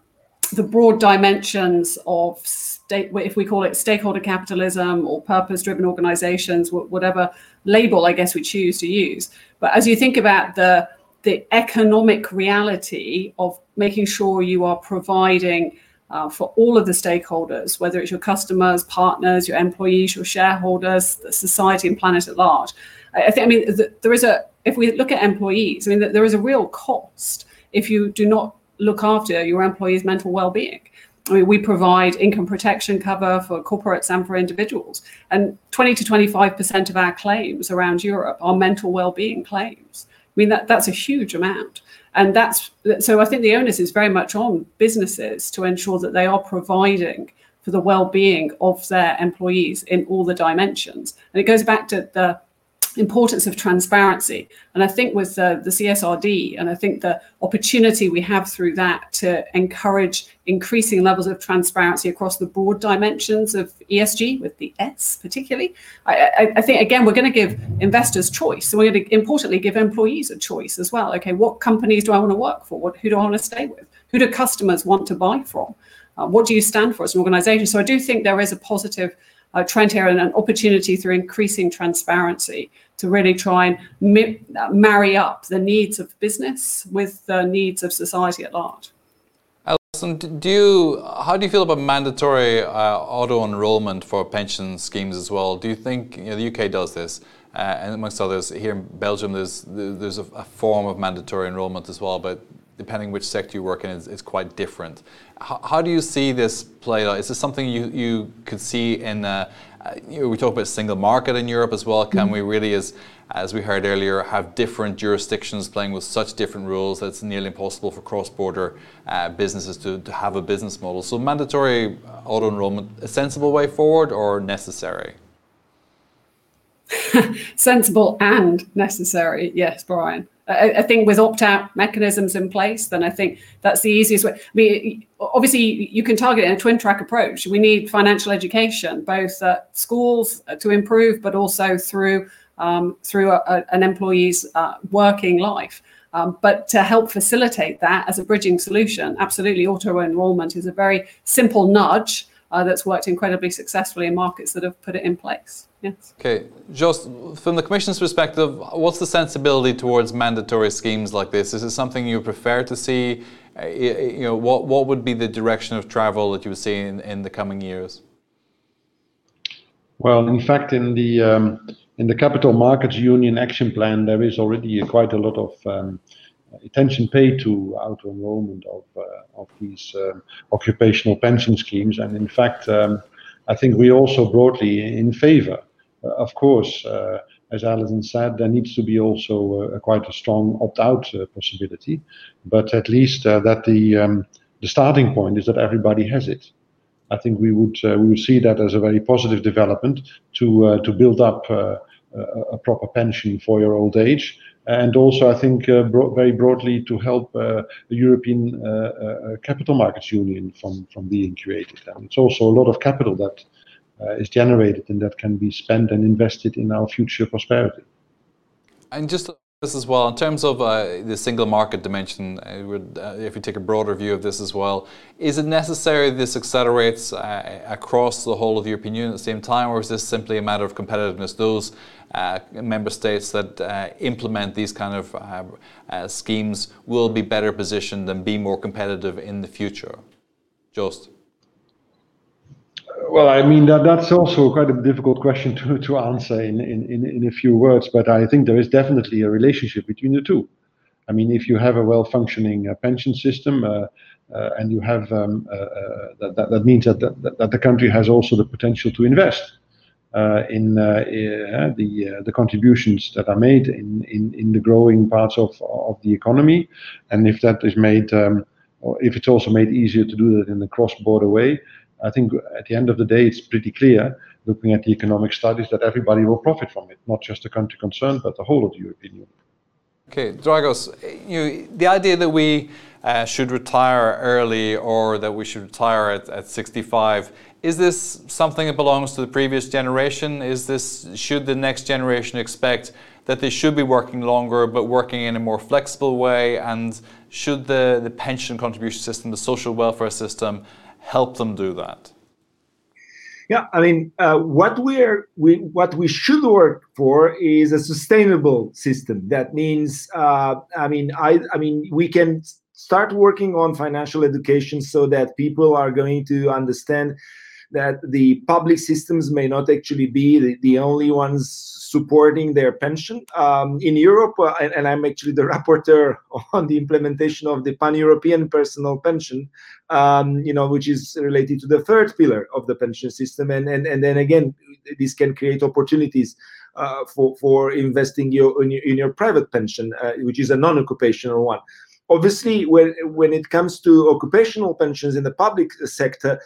the broad dimensions of state, if we call it stakeholder capitalism or purpose driven organizations, whatever label I guess we choose to use. But as you think about the, the economic reality of making sure you are providing uh, for all of the stakeholders, whether it's your customers, partners, your employees, your shareholders, the society and planet at large. I, I think, I mean, the, there is a, if we look at employees, I mean, there is a real cost if you do not look after your employees' mental well-being. I mean, we provide income protection cover for corporates and for individuals, and 20 to 25% of our claims around Europe are mental well-being claims. I mean, that, that's a huge amount. And that's so I think the onus is very much on businesses to ensure that they are providing for the well-being of their employees in all the dimensions. And it goes back to the importance of transparency. And I think with uh, the CSRD, and I think the opportunity we have through that to encourage increasing levels of transparency across the broad dimensions of ESG, with the S particularly, I, I, I think again we're going to give investors choice, and we're going to importantly give employees a choice as well. Okay, what companies do I want to work for? What, who do I want to stay with? Who do customers want to buy from? Uh, what do you stand for as an organization? So I do think there is a positive uh, trend here and an opportunity through increasing transparency to really try and mi- marry up the needs of business with the needs of society at large. Alison, do you, how do you feel about mandatory uh, auto enrollment for pension schemes as well? Do you think you know, the UK does this? Uh, and amongst others, here in Belgium, there's there's a, a, form of mandatory enrollment as well, but depending which sector you work in, is, it's quite different. How, how, do you see this play out? Is this something you, you could see in, uh, uh, you know, we talk about single market in Europe as well. Can mm-hmm. we really, as, as we heard earlier, have different jurisdictions playing with such different rules that it's nearly impossible for cross-border uh, businesses to, to have a business model? So mandatory auto enrollment, a sensible way forward or necessary? <laughs> sensible and necessary, yes, Brian. I, think with opt-out mechanisms in place, then I think that's the easiest way. I mean, obviously, you can target in a twin track approach. We need financial education, both at schools uh, to improve, but also through um, through a, a, an employee's uh, working life. Um, but to help facilitate that as a bridging solution, absolutely, auto enrollment is a very simple nudge uh, that's worked incredibly successfully in markets that have put it in place. Yes. Okay, just from the Commission's perspective, what's the sensibility towards mandatory schemes like this? Is it something you prefer to see? Uh, you know, what what would be the direction of travel that you would see in, in the coming years? Well, in fact, in the um, in the Capital Markets Union Action Plan, there is already quite a lot of um, attention paid to auto enrollment of uh, of these um, occupational pension schemes, and in fact, um, I think we also broadly in favor. Uh, of course, uh, as Alison said, there needs to be also uh, quite a strong opt-out possibility, but at least that the um, the starting point is that everybody has it. I think we would we would see that as a very positive development to to build up a proper pension for your old age and also I think uh, bro very broadly to help uh, the European uh, Capital Markets Union from, from being created. And it's also a lot of capital that is generated and that can be spent and invested in our future prosperity. And just this as well, in terms of uh, the single market dimension, uh, would, uh, if you take a broader view of this as well, is it necessary this accelerates uh, across the whole of the European Union at the same time, or is this simply a matter of competitiveness? Those uh, member states that uh, implement these kind of schemes will be better positioned and be more competitive in the future. Just. Well, I mean, that, that's also quite a difficult question to, to answer in, in, in a few words, but I think there is definitely a relationship between the two. I mean, if you have a well-functioning uh, pension system uh, uh, and you have, um, uh, uh, that, that, that, means that, that, that, the country has also the potential to invest uh, in the, the contributions that are made in, in, in the growing parts of, of the economy. And if that is made, um, or if it's also made easier to do that in a cross-border way, I think at the end of the day, it's pretty clear, looking at the economic studies, that everybody will profit from it, not just the country concerned, but the whole of the European Union. Okay, Dragos, you, the idea that we uh, should retire early or that we should retire at, at 65, is this something that belongs to the previous generation? Is this, should the next generation expect that they should be working longer but working in a more flexible way? And should the, the pension contribution system, the social welfare system, help them do that? Yeah, I mean, uh, what we're we what we should work for is a sustainable system. That means, uh, I mean, I I mean, we can start working on financial education so that people are going to understand that the public systems may not actually be the, the only ones supporting their pension. Um, in Europe, uh, and, and, I'm actually the <laughs> rapporteur on the implementation of the pan-European personal pension, um, you know, which is related to the third pillar of the pension system. And, and, and then again, this can create opportunities uh, for, for investing your, in, your, in your private pension, uh, which is a non-occupational one obviously when when it comes to occupational pensions in the public sector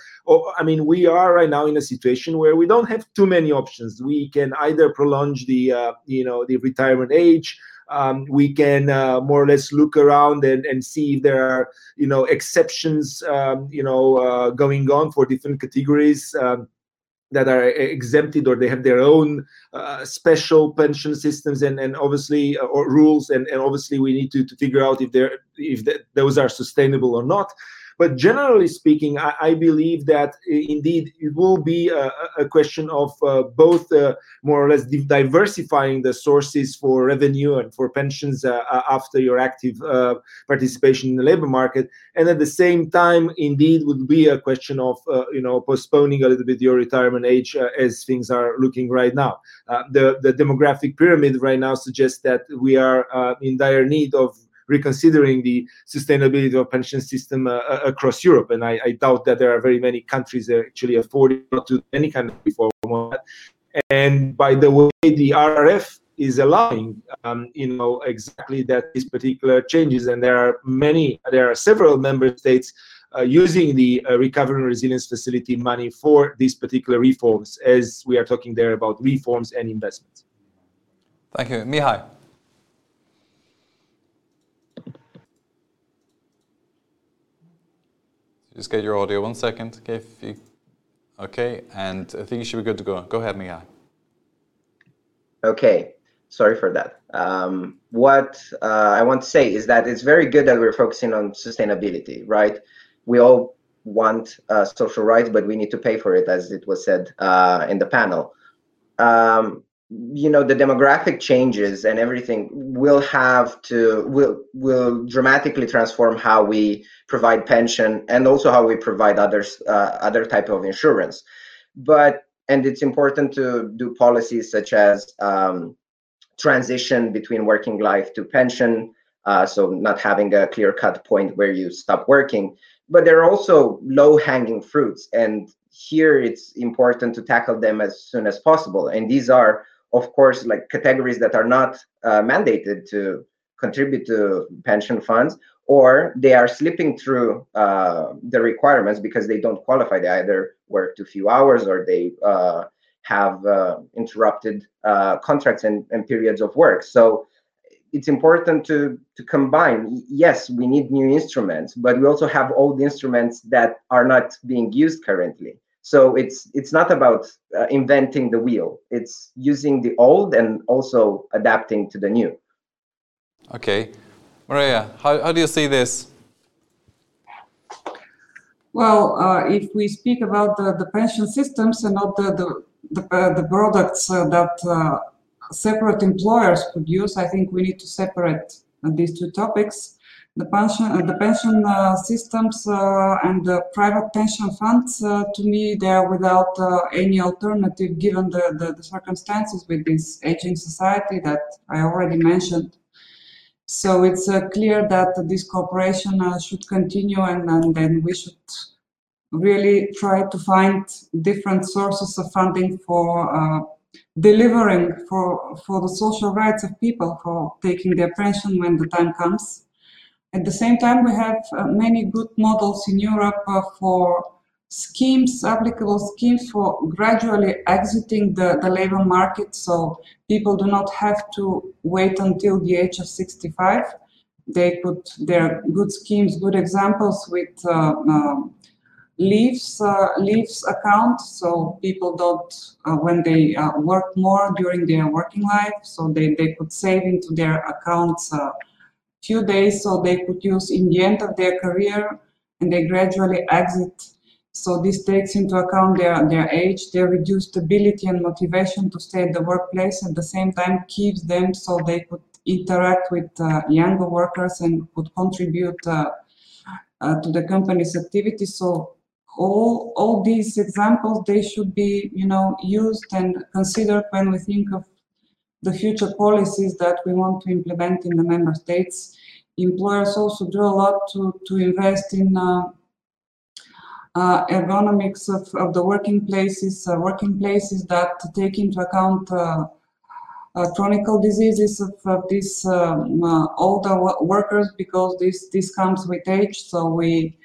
i mean we are right now in a situation where we don't have too many options. We can either prolong the uh, you know the retirement age um, we can uh, more or less look around and, and see if there are you know exceptions um, you know uh, going on for different categories um, that are exempted or they have their own uh, special pension systems and, and obviously uh, or rules and, and obviously we need to, to figure out if they're if those are sustainable or not but generally speaking, I, I believe that uh, indeed it will be a, a question of uh, both uh, more or less diversifying the sources for revenue and for pensions uh, uh after your active uh, participation in the labor market, and at the same time, indeed, would be a question of you know postponing a little bit your retirement age as things are looking right now. the the demographic pyramid right now suggests that we are in dire need of reconsidering the sustainability of pension system uh, uh, across Europe. And I, I, doubt that there are very many countries that actually afford not to do any kind of reform. And by the way, the RRF is allowing, um, you know, exactly that these particular changes. And there are many, there are several member states uh, using the uh, recovery and resilience facility money for these particular reforms, as we are talking there about reforms and investments. Thank you. Mihai. Just get your audio one second. Okay, you, okay, and I think you should be good to go. Go ahead, Mihai. Okay, sorry for that. Um, what uh, I want to say is that it's very good that we're focusing on sustainability, right? We all want uh, social rights, but we need to pay for it, as it was said uh, in the panel. Um, you know the demographic changes and everything will have to will will dramatically transform how we provide pension and also how we provide others uh, other type of insurance. But and it's important to do policies such as um, transition between working life to pension uh, so not having a clear cut point where you stop working. But there are also low hanging fruits and here it's important to tackle them as soon as possible. And these are of course, like categories that are not uh, mandated to contribute to pension funds, or they are slipping through uh, the requirements because they don't qualify. They either work too few hours or they uh, have uh, interrupted uh, contracts and, and, periods of work. So it's important to, to combine. Yes, we need new instruments, but we also have old instruments that are not being used currently. So it's it's not about uh, inventing the wheel. It's using the old and also adapting to the new. Okay. Maria, how, how do you see this? Well, uh, if we speak about the, the pension systems and not the, the, the, uh, the products uh, that uh, separate employers produce, I think we need to separate these two topics. The pension, uh, the pension systems and the private pension funds, to me, they are without any alternative given the, the, the circumstances with this aging society that I already mentioned. So it's uh, clear that this cooperation uh, should continue and, and then we should really try to find different sources of funding for uh, delivering for, for the social rights of people, for taking their pension when the time comes. At the same time, we have uh, many good models in Europe uh, for schemes, applicable schemes for gradually exiting the, the labor market so people do not have to wait until the age of 65. They put their good schemes, good examples with uh, uh, leaves uh, leaves account so people don't uh, when they work more during their working life so they, they could save into their accounts few days so they could use in the end of their career and they gradually exit so this takes into account their, their age, their reduced ability and motivation to stay at the workplace, at the same time keeps them so they could interact with uh, younger workers and could contribute uh, uh, to the company's activities. So all, all these examples, they should be, you know, used and considered when we think of the future policies that we want to implement in the member states. Employers also do a lot to, to invest in uh, uh, ergonomics of, of the working places, uh, working places that take into account uh, uh chronic diseases of, of these um, uh, older workers because this this comes with age. So we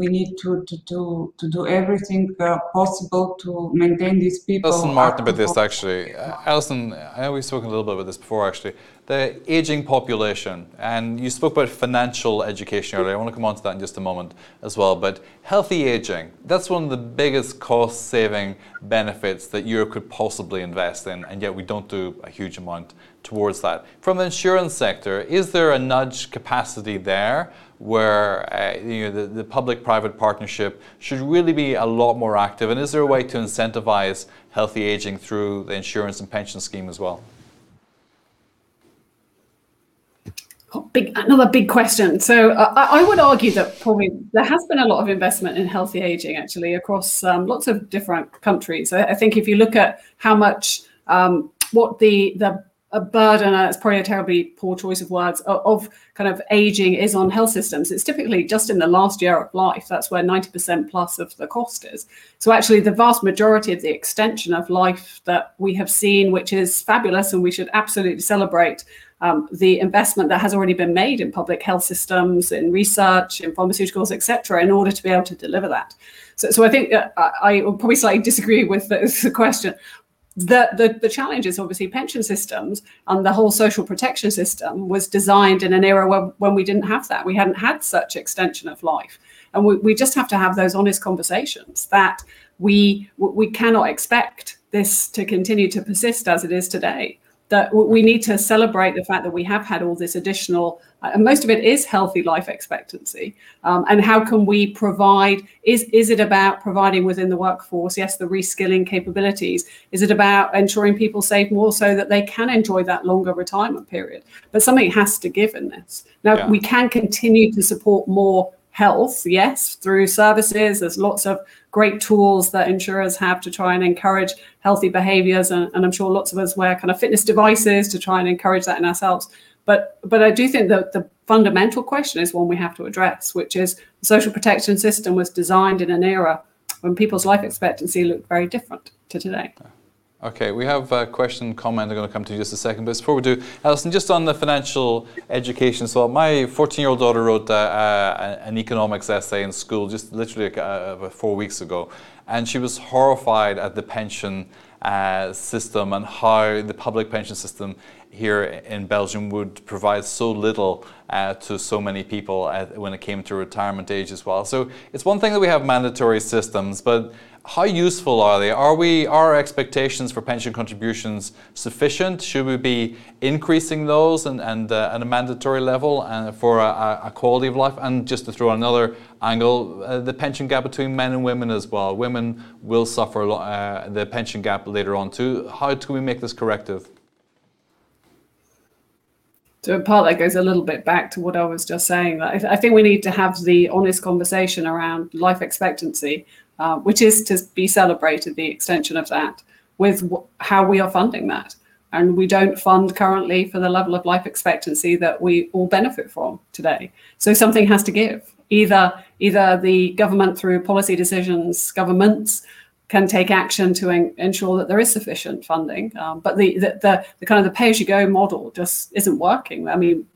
we need to to to, to do everything uh, possible to maintain these people. Alison Martin about this actually. Alison, I know we've spoken a little bit about this before actually the aging population, and you spoke about financial education earlier. I want to come on to that in just a moment as well. But healthy aging, that's one of the biggest cost saving benefits that Europe could possibly invest in, and yet we don't do a huge amount towards that. From the insurance sector, is there a nudge capacity there where uh, you know, the, the public private partnership should really be a lot more active? And is there a way to incentivize healthy aging through the insurance and pension scheme as well? big another big question. So uh, I would argue that probably there has been a lot of investment in healthy aging actually across um, lots of different countries. I, I, think if you look at how much um, what the the a burden, uh, it's probably a terribly poor choice of words, of, of, kind of aging is on health systems. It's typically just in the last year of life. That's where 90% plus of the cost is. So, actually, the vast majority of the extension of life that we have seen, which is fabulous, and we should absolutely celebrate, um, the investment that has already been made in public health systems, in research, in pharmaceuticals, etc., in order to be able to deliver that. So, so I think uh, I, I will probably slightly disagree with the, <laughs> the question. The, the, the challenge is obviously pension systems and the whole social protection system was designed in an era where, when we didn't have that. We hadn't had such extension of life. And we, we just have to have those honest conversations that we we cannot expect this to continue to persist as it is today that we need to celebrate the fact that we have had all this additional uh, and most of it is healthy life expectancy. Um, and how can we provide is is it about providing within the workforce? Yes the reskilling capabilities. Is it about ensuring people save more so that they can enjoy that longer retirement period? But something has to give in this. Now yeah. we can continue to support more health, yes, through services. There's lots of great tools that insurers have to try and encourage healthy behaviors. And, and, I'm sure lots of us wear kind of fitness devices to try and encourage that in ourselves. But but I do think that the fundamental question is one we have to address, which is the social protection system was designed in an era when people's life expectancy looked very different to today. Okay, we have a question, comment. I'm going to come to you just a second. But before we do, Alison, just on the financial education. So my 14-year-old daughter wrote uh, an economics essay in school just literally uh, four weeks ago, and she was horrified at the pension uh, system and how the public pension system here in Belgium would provide so little uh, to so many people when it came to retirement age as well. So it's one thing that we have mandatory systems, but how useful are they? Are we our expectations for pension contributions sufficient? Should we be increasing those and, and uh, at a mandatory level uh, for a, a, quality of life? And just to throw another angle, uh, the pension gap between men and women as well. Women will suffer uh, the pension gap later on too. How do we make this corrective? So a part that goes a little bit back to what I was just saying. That I, think we need to have the honest conversation around life expectancy, uh, which is to be celebrated, the extension of that, with w- how we are funding that. And we don't fund currently for the level of life expectancy that we all benefit from today. So something has to give. Either either the government through policy decisions, governments can take action to en- ensure that there is sufficient funding. Um, but the, the, the, the, kind of the pay as you go model just isn't working. I mean,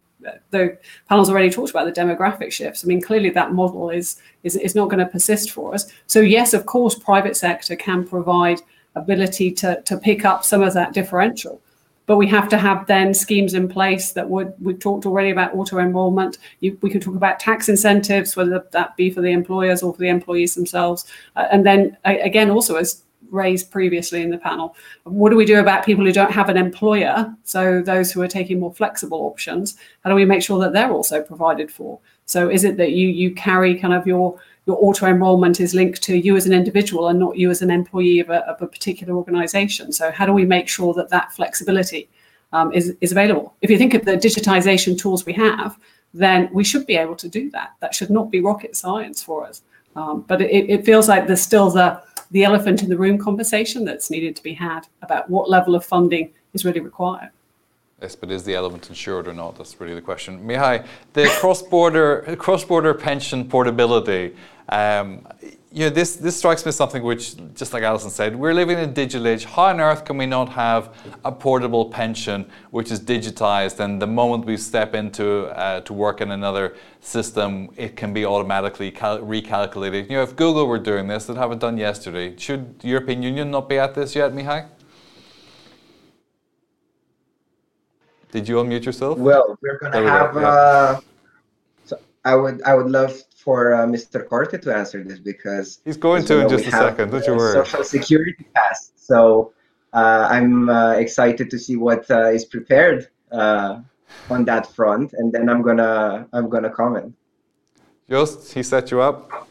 the panel's already talked about the demographic shifts. I mean, clearly that model is, is, is not going to persist for us. So yes, of course, private sector can provide ability to, to pick up some of that differential but we have to have then schemes in place that would we've talked already about auto enrollment you, we could talk about tax incentives whether that be for the employers or for the employees themselves uh, and then again also as raised previously in the panel what do we do about people who don't have an employer so those who are taking more flexible options how do we make sure that they're also provided for so is it that you you carry kind of your your auto enrollment is linked to you as an individual and not you as an employee of a, of a particular organization. So, how do we make sure that that flexibility um, is, is available? If you think of the digitization tools we have, then we should be able to do that. That should not be rocket science for us. Um, but it, it feels like there's still the, the elephant in the room conversation that's needed to be had about what level of funding is really required. Yes, but is the element insured or not? That's really the question. Mihai, the cross-border cross-border pension portability. Um, you know, this, this strikes me as something which, just like Alison said, we're living in a digital age. How on earth can we not have a portable pension which is digitized and the moment we step into uh, to work in another system, it can be automatically cal- recalculated? You know, if Google were doing this, they'd have it done yesterday. Should the European Union not be at this yet, Mihai? Did you unmute yourself? Well, we're gonna have. Go. Yeah. Uh, so I would I would love for uh, Mr. Korte to answer this because he's going to in just a second. Don't you worry. Social security pass. So uh, I'm uh, excited to see what uh, is prepared uh, on that front, and then I'm gonna I'm gonna comment. Just he set you up.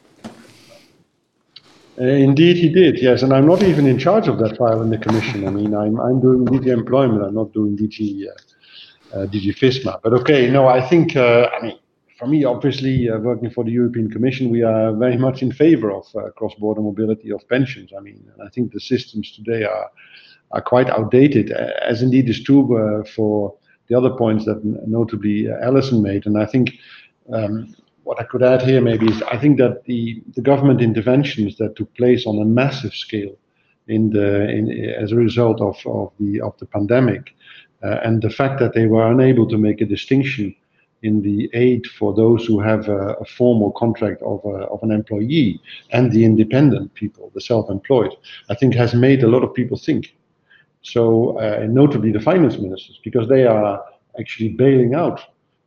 Uh, indeed, he did. Yes, and I'm not even in charge of that file in the commission. I mean, I'm I'm doing DG employment. I'm not doing DG uh, DG FISMA. But okay, no, I think, uh, I mean, for me, obviously, uh, working for the European Commission, we are very much in favor of uh, cross-border mobility of pensions. I mean, I think the systems today are are quite outdated, as indeed is true uh, for the other points that notably uh, Alison made. And I think um, what I could add here maybe is I think that the, the government interventions that took place on a massive scale in the in, as a result of, of the of the pandemic uh, and the fact that they were unable to make a distinction in the aid for those who have a, a formal contract of, a, of an employee and the independent people, the self-employed, I think has made a lot of people think. So, uh, notably the finance ministers, because they are actually bailing out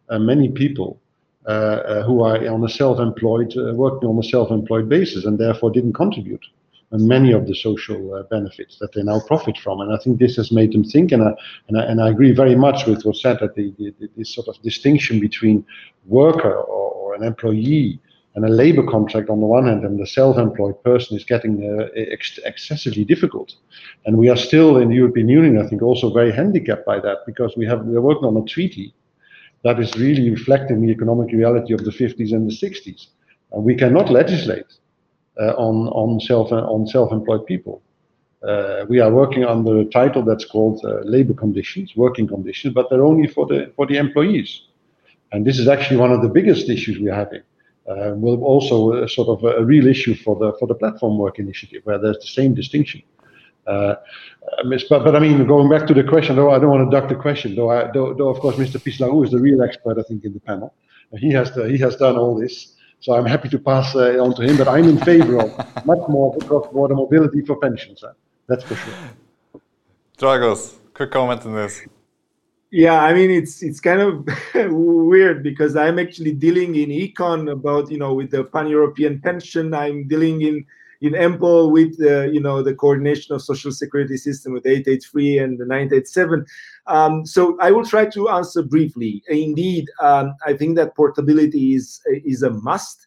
uh, many people uh, uh who are on a self-employed, uh, working on a self-employed basis, and therefore didn't contribute and many of the social uh, benefits that they now profit from. And I think this has made them think, and I, and I, and I agree very much with what said that the, the, this sort of distinction between worker or, or, an employee and a labor contract on the one hand and the self-employed person is getting uh, ex- excessively difficult. And we are still in the European Union, I think, also very handicapped by that because we have we are working on a treaty that is really reflecting the economic reality of the 50s and the 60s. And we cannot legislate on on self on self-employed people. Uh, we are working under a title that's called uh, labor conditions, working conditions, but they're only for the for the employees. And this is actually one of the biggest issues we're having. Uh, will also sort of a, real issue for the for the platform work initiative, where there's the same distinction. But, but I mean, going back to the question, though, I don't want to duck the question, though, I, though, though of course, Mr. Pislaru is the real expert, I think, in the panel. He has, the, he has done all this. So I'm happy to pass uh, on to him, but I'm in favor of <laughs> much more cross-border mobility for pensions. Huh? That's for sure. Dragos, quick comment on this. Yeah, I mean it's it's kind of <laughs> weird because I'm actually dealing in econ about you know with the pan-European pension. I'm dealing in in EMPL with uh, you know the coordination of social security system with 883 and the 987. Um, so I will try to answer briefly. Indeed, um, I think that portability is is a must.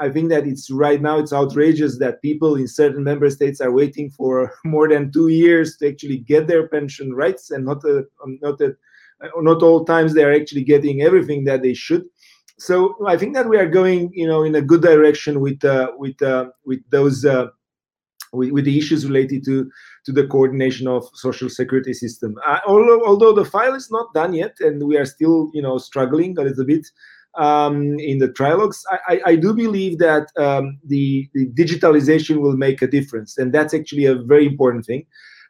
I think that it's right now it's outrageous that people in certain member states are waiting for <laughs> more than two years to actually get their pension rights, and not a, not a, not all times they are actually getting everything that they should so I think that we are going, you know, in a good direction with uh, with uh, with those uh, with, with, the issues related to to the coordination of social security system. Uh, although although the file is not done yet, and we are still, you know, struggling a little bit um, in the trilogues, I, I, I do believe that um, the, the digitalization will make a difference, and that's actually a very important thing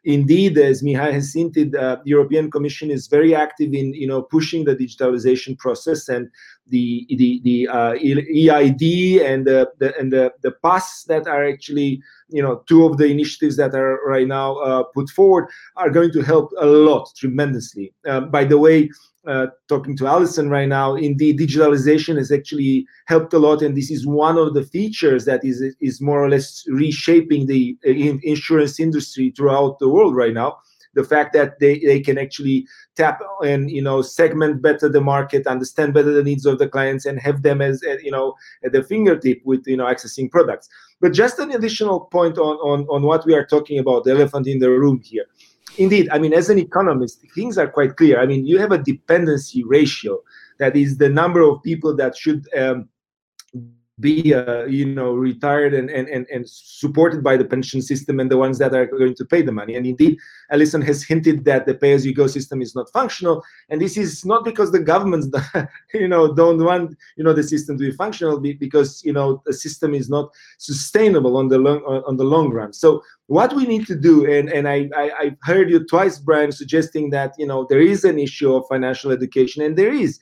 indeed, as Mihai has hinted, the European Commission is very active in you know pushing the digitalization process and the the the uh, EID and the, the and the the pass that are actually you know two of the initiatives that are right now uh, put forward are going to help a lot tremendously. Um, by the way, uh, talking to Alison right now, indeed, digitalization has actually helped a lot, and this is one of the features that is is more or less reshaping the uh, insurance industry throughout the world right now. The fact that they, they can actually tap and you know segment better the market, understand better the needs of the clients, and have them as uh, you know at the fingertip with you know accessing products. But just an additional point on on on what we are talking about, the elephant in the room here indeed, I mean, as an economist, things are quite clear. I mean, you have a dependency ratio that is the number of people that should um, be uh, you know retired and, and and and supported by the pension system and the ones that are going to pay the money. And indeed Alison has hinted that the pay as you go system is not functional. And this is not because the governments <laughs> you know don't want you know the system to be functional because you know the system is not sustainable on the long on the long run. So what we need to do and and I, I i heard you twice brian suggesting that you know there is an issue of financial education and there is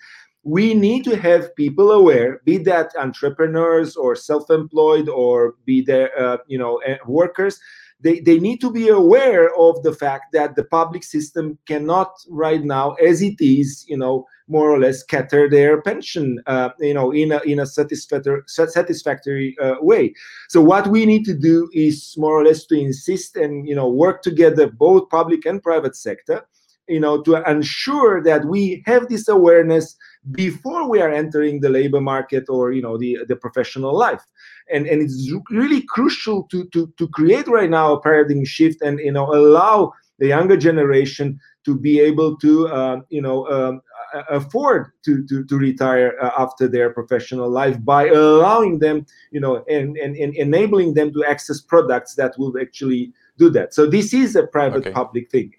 we need to have people aware, be that entrepreneurs or self-employed or be there, uh, you know, uh, workers. They, they need to be aware of the fact that the public system cannot right now, as it is, you know, more or less scatter their pension, uh, you know, in a in a satisfactory satisfactory uh, way. So what we need to do is more or less to insist and you know work together, both public and private sector, you know, to ensure that we have this awareness before we are entering the labor market or you know the the professional life. And and it's really crucial to to to create right now a paradigm shift and you know allow the younger generation to be able to uh, you know um, afford to, to to retire uh, after their professional life by allowing them you know and, and, and enabling them to access products that will actually do that. So this is a private okay. public thing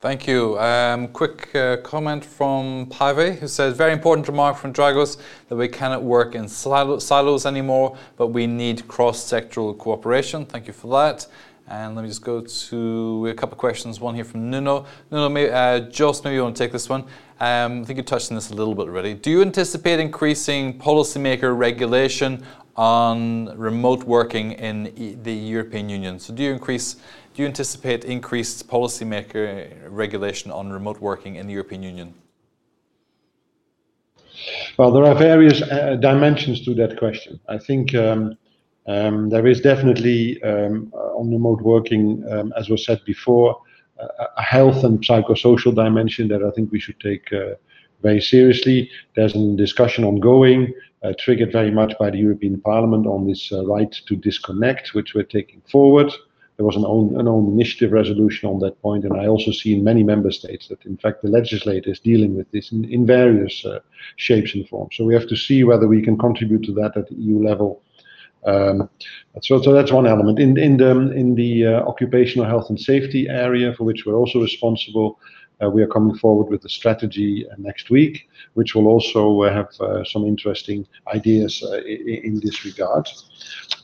Thank you. Um, quick uh, comment from Pave, who says, very important remark from Dragos that we cannot work in silos anymore, but we need cross-sectoral cooperation. Thank you for that. And let me just go to a couple of questions. One here from Nuno. Nuno, maybe, uh, maybe you want to take this one. Um, I think you touched on this a little bit already. Do you anticipate increasing policymaker regulation on remote working in the European Union? So do you increase do you anticipate increased policymaker regulation on remote working in the European Union? Well, there are various uh, dimensions to that question. I think um, um, there is definitely um, on remote working, um, as was said before, a health and psychosocial dimension that I think we should take uh, very seriously. There's a discussion ongoing, uh, triggered very much by the European Parliament on this uh, right to disconnect, which we're taking forward. There was an own, an own initiative resolution on that point, and I also see in many member states that, in fact, the legislator is dealing with this in, in various uh, shapes and forms. So we have to see whether we can contribute to that at the EU level. Um, so, so that's one element. In, in the, in the uh, occupational health and safety area, for which we're also responsible, Uh, we are coming forward with a strategy uh, next week, which will also uh, have some interesting ideas in this regard.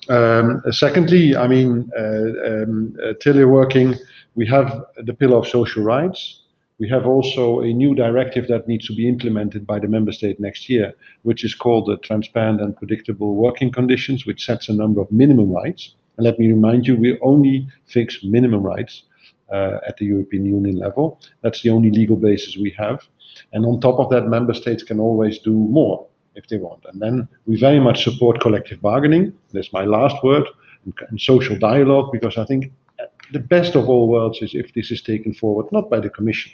Um, secondly, I mean, um, teleworking, we have the pillar of social rights. We have also a new directive that needs to be implemented by the member state next year, which is called the Transparent and Predictable Working Conditions, which sets a number of minimum rights. And let me remind you, we only fix minimum rights uh, Uh, at the European Union level. That's the only legal basis we have. And on top of that, member states can always do more if they want. And then we very much support collective bargaining. That's my last word, and, and social dialogue, because I think the best of all worlds is if this is taken forward not by the Commission,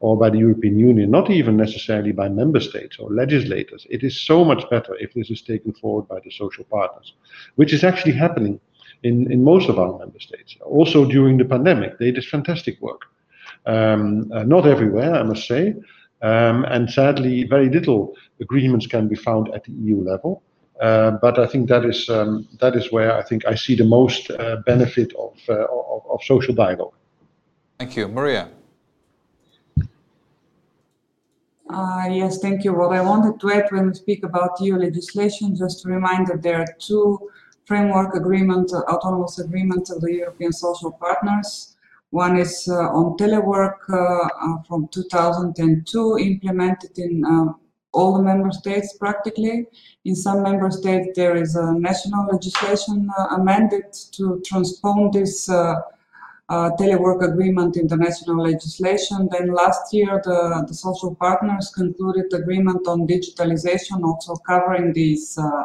or by the European Union, not even necessarily by member states or legislators. It is so much better if this is taken forward by the social partners, which is actually happening in, in most of our member states. Also during the pandemic, they did fantastic work. Um, uh, not everywhere, I must say. Um, and sadly, very little agreements can be found at the EU level. Uh, but I think that is um, that is where I think I see the most uh, benefit of, uh, of, of social dialogue. Thank you, Maria. Uh, yes, thank you. What I wanted to add when we speak about EU legislation, just to remind that there are two framework agreement, uh, autonomous agreement of the European social partners. One is uh, on telework uh, uh, from 2002, implemented in uh, all the member states practically. In some member states, there is a national legislation amended to transpose this uh, telework agreement in the national legislation. Then last year, the, the social partners concluded agreement on digitalization, also covering these uh,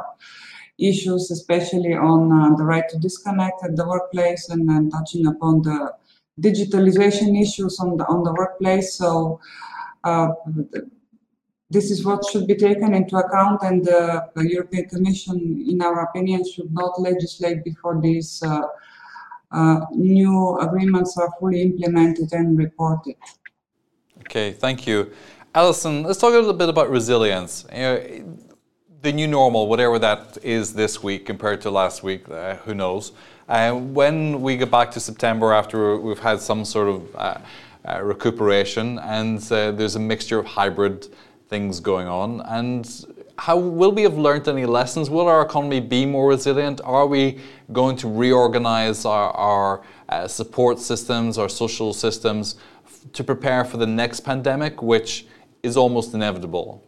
issues, especially on uh, the right to disconnect at the workplace and then touching upon the digitalization issues on the on the workplace. So. Uh, this is what should be taken into account, and the European Commission, in our opinion, should not legislate before these uh, uh, new agreements are fully implemented and reported. Okay, thank you. Alison, let's talk a little bit about resilience. You know, the new normal, whatever that is this week compared to last week, uh, who knows? Uh, when we get back to September after we've had some sort of uh, uh recuperation and uh, there's a mixture of hybrid things going on, and how will we have learned any lessons? Will our economy be more resilient? Are we going to reorganize our, our uh, support systems, our social systems to prepare for the next pandemic, which is almost inevitable?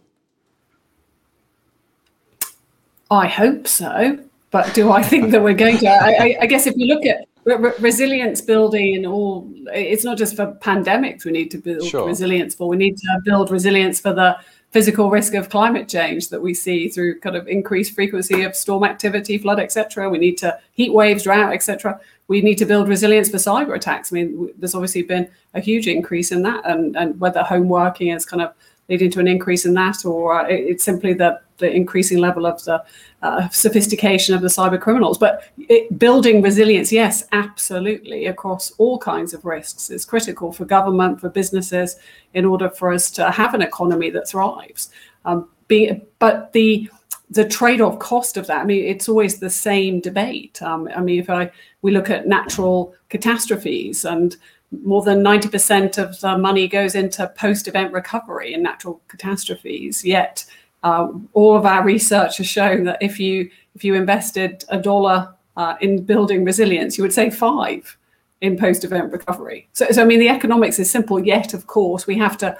I hope so, but do I think that we're going to? I, I guess if you look at re- resilience building and all, it's not just for pandemics we need to build sure. resilience for. We need to build resilience for the physical risk of climate change that we see through kind of increased frequency of storm activity, flood, etc. We need to heat waves, drought, etc. We need to build resilience for cyber attacks. I mean, there's obviously been a huge increase in that, and, and whether home working is kind of leading to an increase in that, or uh, it's simply the, the increasing level of the uh, sophistication of the cyber criminals. But it, building resilience, yes, absolutely, across all kinds of risks is critical for government, for businesses, in order for us to have an economy that thrives. Um, be, but the the trade-off cost of that, I mean, it's always the same debate. Um, I mean, if I we look at natural catastrophes and more than 90% of the money goes into post-event recovery in natural catastrophes. Yet, uh, all of our research has shown that if you if you invested a dollar uh, in building resilience, you would save five in post-event recovery. So, so I mean, the economics is simple. Yet, of course, we have to.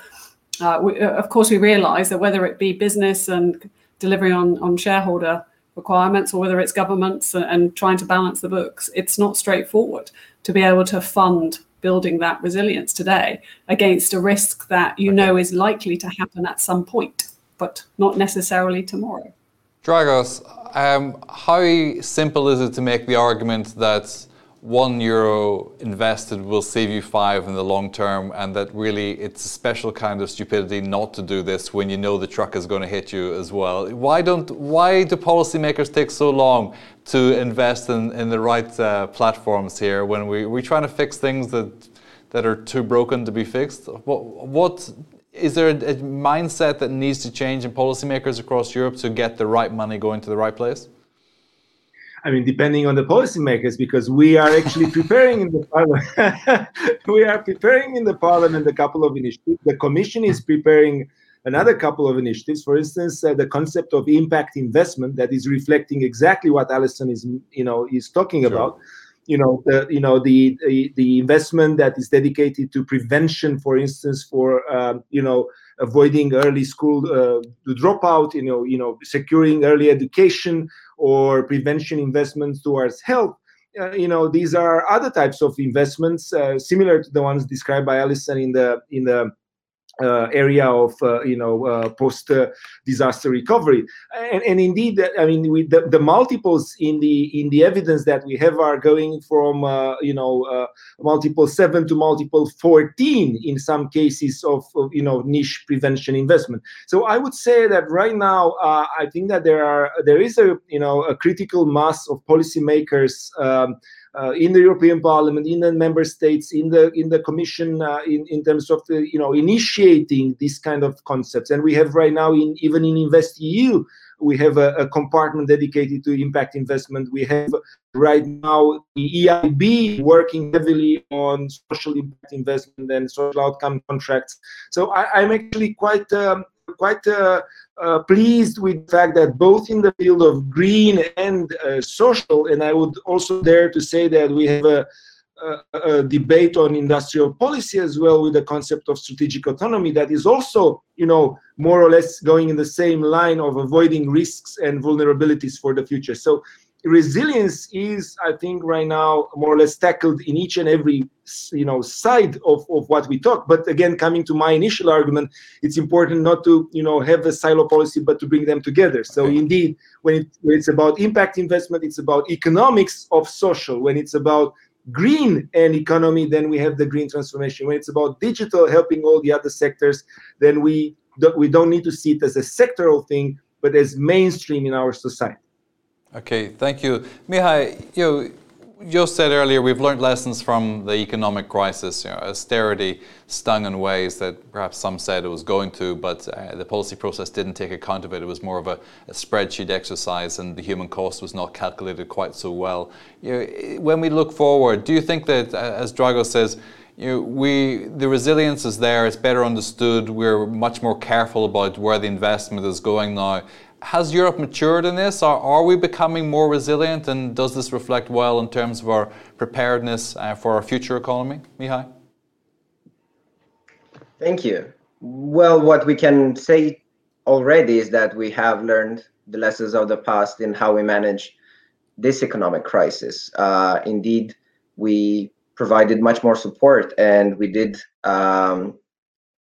Uh, we, uh, of course, we realise that whether it be business and delivering on on shareholder requirements or whether it's governments and, and trying to balance the books, it's not straightforward to be able to fund building that resilience today against a risk that you know is likely to happen at some point, but not necessarily tomorrow. Dragos, um, how simple is it to make the argument that one euro invested will save you five in the long term, and that really it's a special kind of stupidity not to do this when you know the truck is going to hit you as well. Why don't why do policymakers take so long to invest in, in the right uh, platforms here when we we're trying to fix things that that are too broken to be fixed? What what is there a, a mindset that needs to change in policymakers across Europe to get the right money going to the right place? I mean, depending on the policymakers, because we are actually preparing in the parliament. <laughs> we are preparing in the parliament a couple of initiatives. The commission is preparing another couple of initiatives. For instance, uh, the concept of impact investment that is reflecting exactly what Alison is, you know, is talking sure. about. You know, the you know the, the, the investment that is dedicated to prevention, for instance, for um, you know avoiding early school uh, dropout. You know, you know, securing early education or prevention investments towards health. Uh, you know, these are other types of investments uh, similar to the ones described by Alison in the in the uh, area of uh, you know uh, post disaster recovery. And, and indeed i mean we, the, the multiples in the in the evidence that we have are going from uh, you know uh, multiple 7 to multiple 14 in some cases of, of, you know niche prevention investment. So i would say that right now uh, i think that there are there is a you know a critical mass of policymakers um, in the European Parliament, in the member states, in the in the Commission, uh, in in terms of the, you know initiating these kind of concepts. And we have right now, in even in InvestEU, we have a, a, compartment dedicated to impact investment. We have right now the EIB working heavily on social impact investment and social outcome contracts. So I, am actually quite um, quite uh, uh, pleased with the fact that both in the field of green and uh, social, and I would also dare to say that we have a, a, a, debate on industrial policy as well with the concept of strategic autonomy that is also, you know, more or less going in the same line of avoiding risks and vulnerabilities for the future. So resilience is i think right now more or less tackled in each and every you know side of, of what we talk. But again coming to my initial argument it's important not to you know have a silo policy but to bring them together. So okay. indeed when, it, when it's about impact investment it's about economics of social. When it's about green and economy then we have the green transformation. When it's about digital helping all the other sectors then we we don't need to see it as a sectoral thing but as mainstream in our society Okay, thank you. Mihai, you, you said earlier we've learned lessons from the economic crisis. You know, austerity stung in ways that perhaps some said it was going to, but uh, the policy process didn't take account of it. It was more of a, a, spreadsheet exercise, and the human cost was not calculated quite so well. You know, when we look forward, do you think that, uh, as Dragos says, you know, we the resilience is there. It's better understood. We're much more careful about where the investment is going now has Europe matured in this? Or are we becoming more resilient? And does this reflect well in terms of our preparedness uh, for our future economy? Mihai? Thank you. Well, what we can say already is that we have learned the lessons of the past in how we manage this economic crisis. Uh, indeed, we provided much more support and we did, um,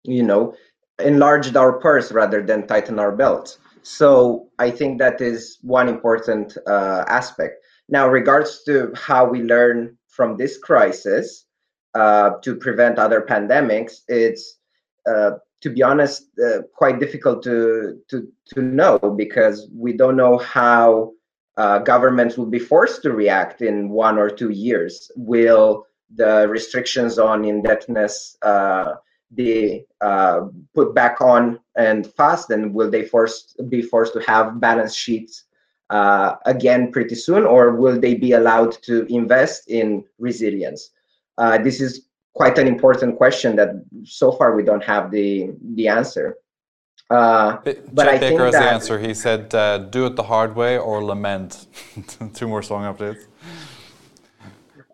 you know, enlarged our purse rather than tighten our belts. So I think that is one important uh, aspect. Now, regards to how we learn from this crisis uh, to prevent other pandemics, it's uh, to be honest uh, quite difficult to to to know because we don't know how uh, governments will be forced to react in one or two years. Will the restrictions on indebtedness uh, be uh, put back on and fast, and will they forced be forced to have balance sheets uh, again pretty soon, or will they be allowed to invest in resilience? Uh, this is quite an important question that so far we don't have the the answer. Uh, but Chet I Baker has the answer. He said, uh, "Do it the hard way or lament." <laughs> Two more song updates.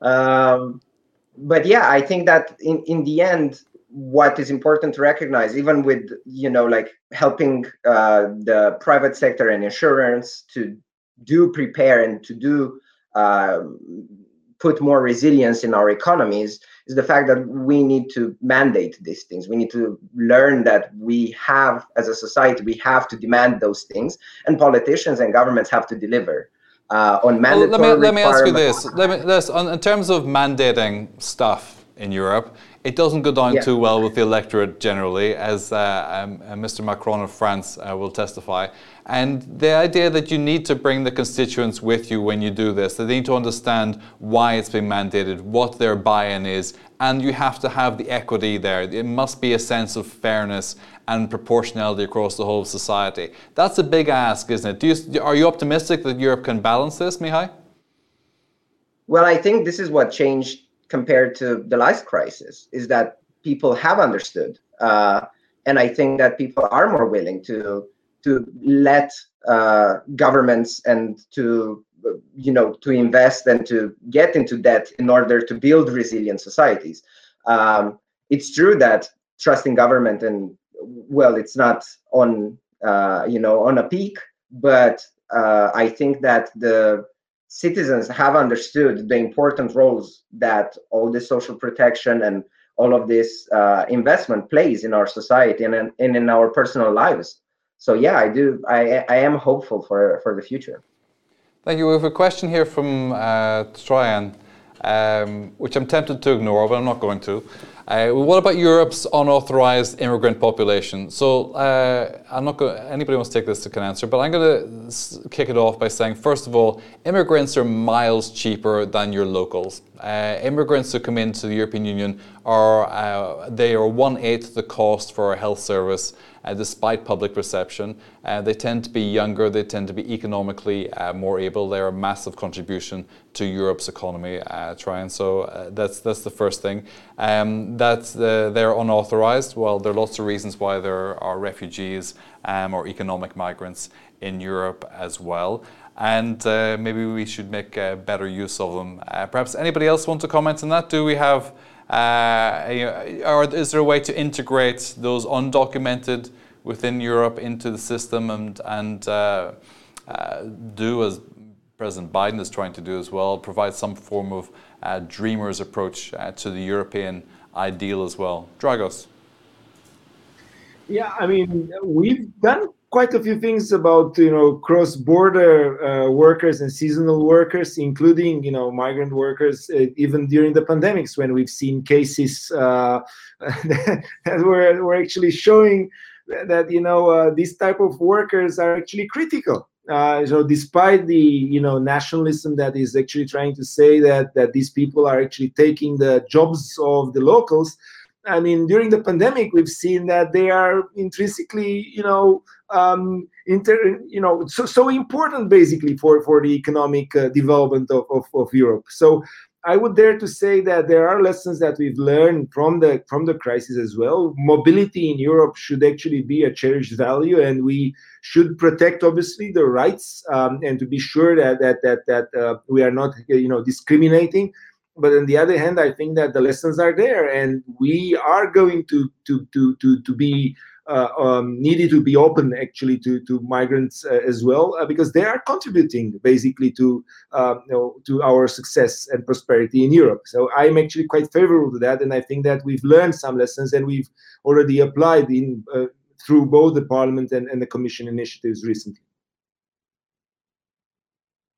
Um, but yeah, I think that in in the end, what is important to recognize even with you know like helping uh, the private sector and insurance to do prepare and to do uh, put more resilience in our economies is the fact that we need to mandate these things. We need to learn that we have as a society we have to demand those things and politicians and governments have to deliver uh, on mandatory well, let me let me ask you this. Let me this on, in terms of mandating stuff in Europe it doesn't go down yeah. too well with the electorate generally, as uh, um, uh, Mr. Macron of France uh, will testify. And the idea that you need to bring the constituents with you when you do this, that they need to understand why it's been mandated, what their buy in is, and you have to have the equity there. It must be a sense of fairness and proportionality across the whole of society. That's a big ask, isn't it? You, are you optimistic that Europe can balance this, Mihai? Well, I think this is what changed compared to the last crisis is that people have understood, uh, and I think that people are more willing to to let uh, governments and to you know to invest and to get into debt in order to build resilient societies. Um, it's true that trusting government and well, it's not on uh, you know on a peak, but uh, I think that the citizens have understood the important roles that all this social protection and all of this uh, investment plays in our society and in, and in our personal lives. So yeah, I do. I I am hopeful for for the future. Thank you. We have a question here from uh, Troyan, um, which I'm tempted to ignore, but I'm not going to. Uh, what about Europe's unauthorized immigrant population? So uh, I'm not going. Anybody wants to take this to can answer, but I'm going to kick it off by saying, first of all, immigrants are miles cheaper than your locals. Uh, immigrants who come into the European Union are uh, they are one eighth the cost for a health service uh, despite public perception. Uh, they tend to be younger, they tend to be economically uh, more able. They're a massive contribution to Europe's economy, uh, Troyan. So uh, that's, that's the first thing. Um, that they're unauthorized. Well, there are lots of reasons why there are refugees um, or economic migrants in Europe as well and uh, maybe we should make uh, better use of them. Uh, perhaps anybody else want to comment on that? Do we have uh, or is there a way to integrate those undocumented within Europe into the system and, and uh, uh, do as President Biden is trying to do as well, provide some form of uh, dreamer's approach uh, to the European ideal as well? Dragos. Yeah, I mean, we've done quite a few things about you know cross-border uh, workers and seasonal workers, including you know migrant workers, uh, even during the pandemics when we've seen cases uh, <laughs> that were, were actually showing that you know uh, these type of workers are actually critical. Uh, so despite the you know nationalism that is actually trying to say that that these people are actually taking the jobs of the locals, I mean, during the pandemic, we've seen that they are intrinsically, you know, um, inter, you know, so, so important basically for, for the economic uh, development of, of, of Europe. So I would dare to say that there are lessons that we've learned from the from the crisis as well. Mobility in Europe should actually be a cherished value, and we should protect obviously the rights um, and to be sure that that that that uh, we are not you know discriminating but on the other hand, I think that the lessons are there, and we are going to to to to to be um, needed to be open actually to to migrants uh, as well uh, because they are contributing basically to uh, you know to our success and prosperity in Europe. So I'm actually quite favorable to that, and I think that we've learned some lessons and we've already applied in uh, through both the Parliament and, and the Commission initiatives recently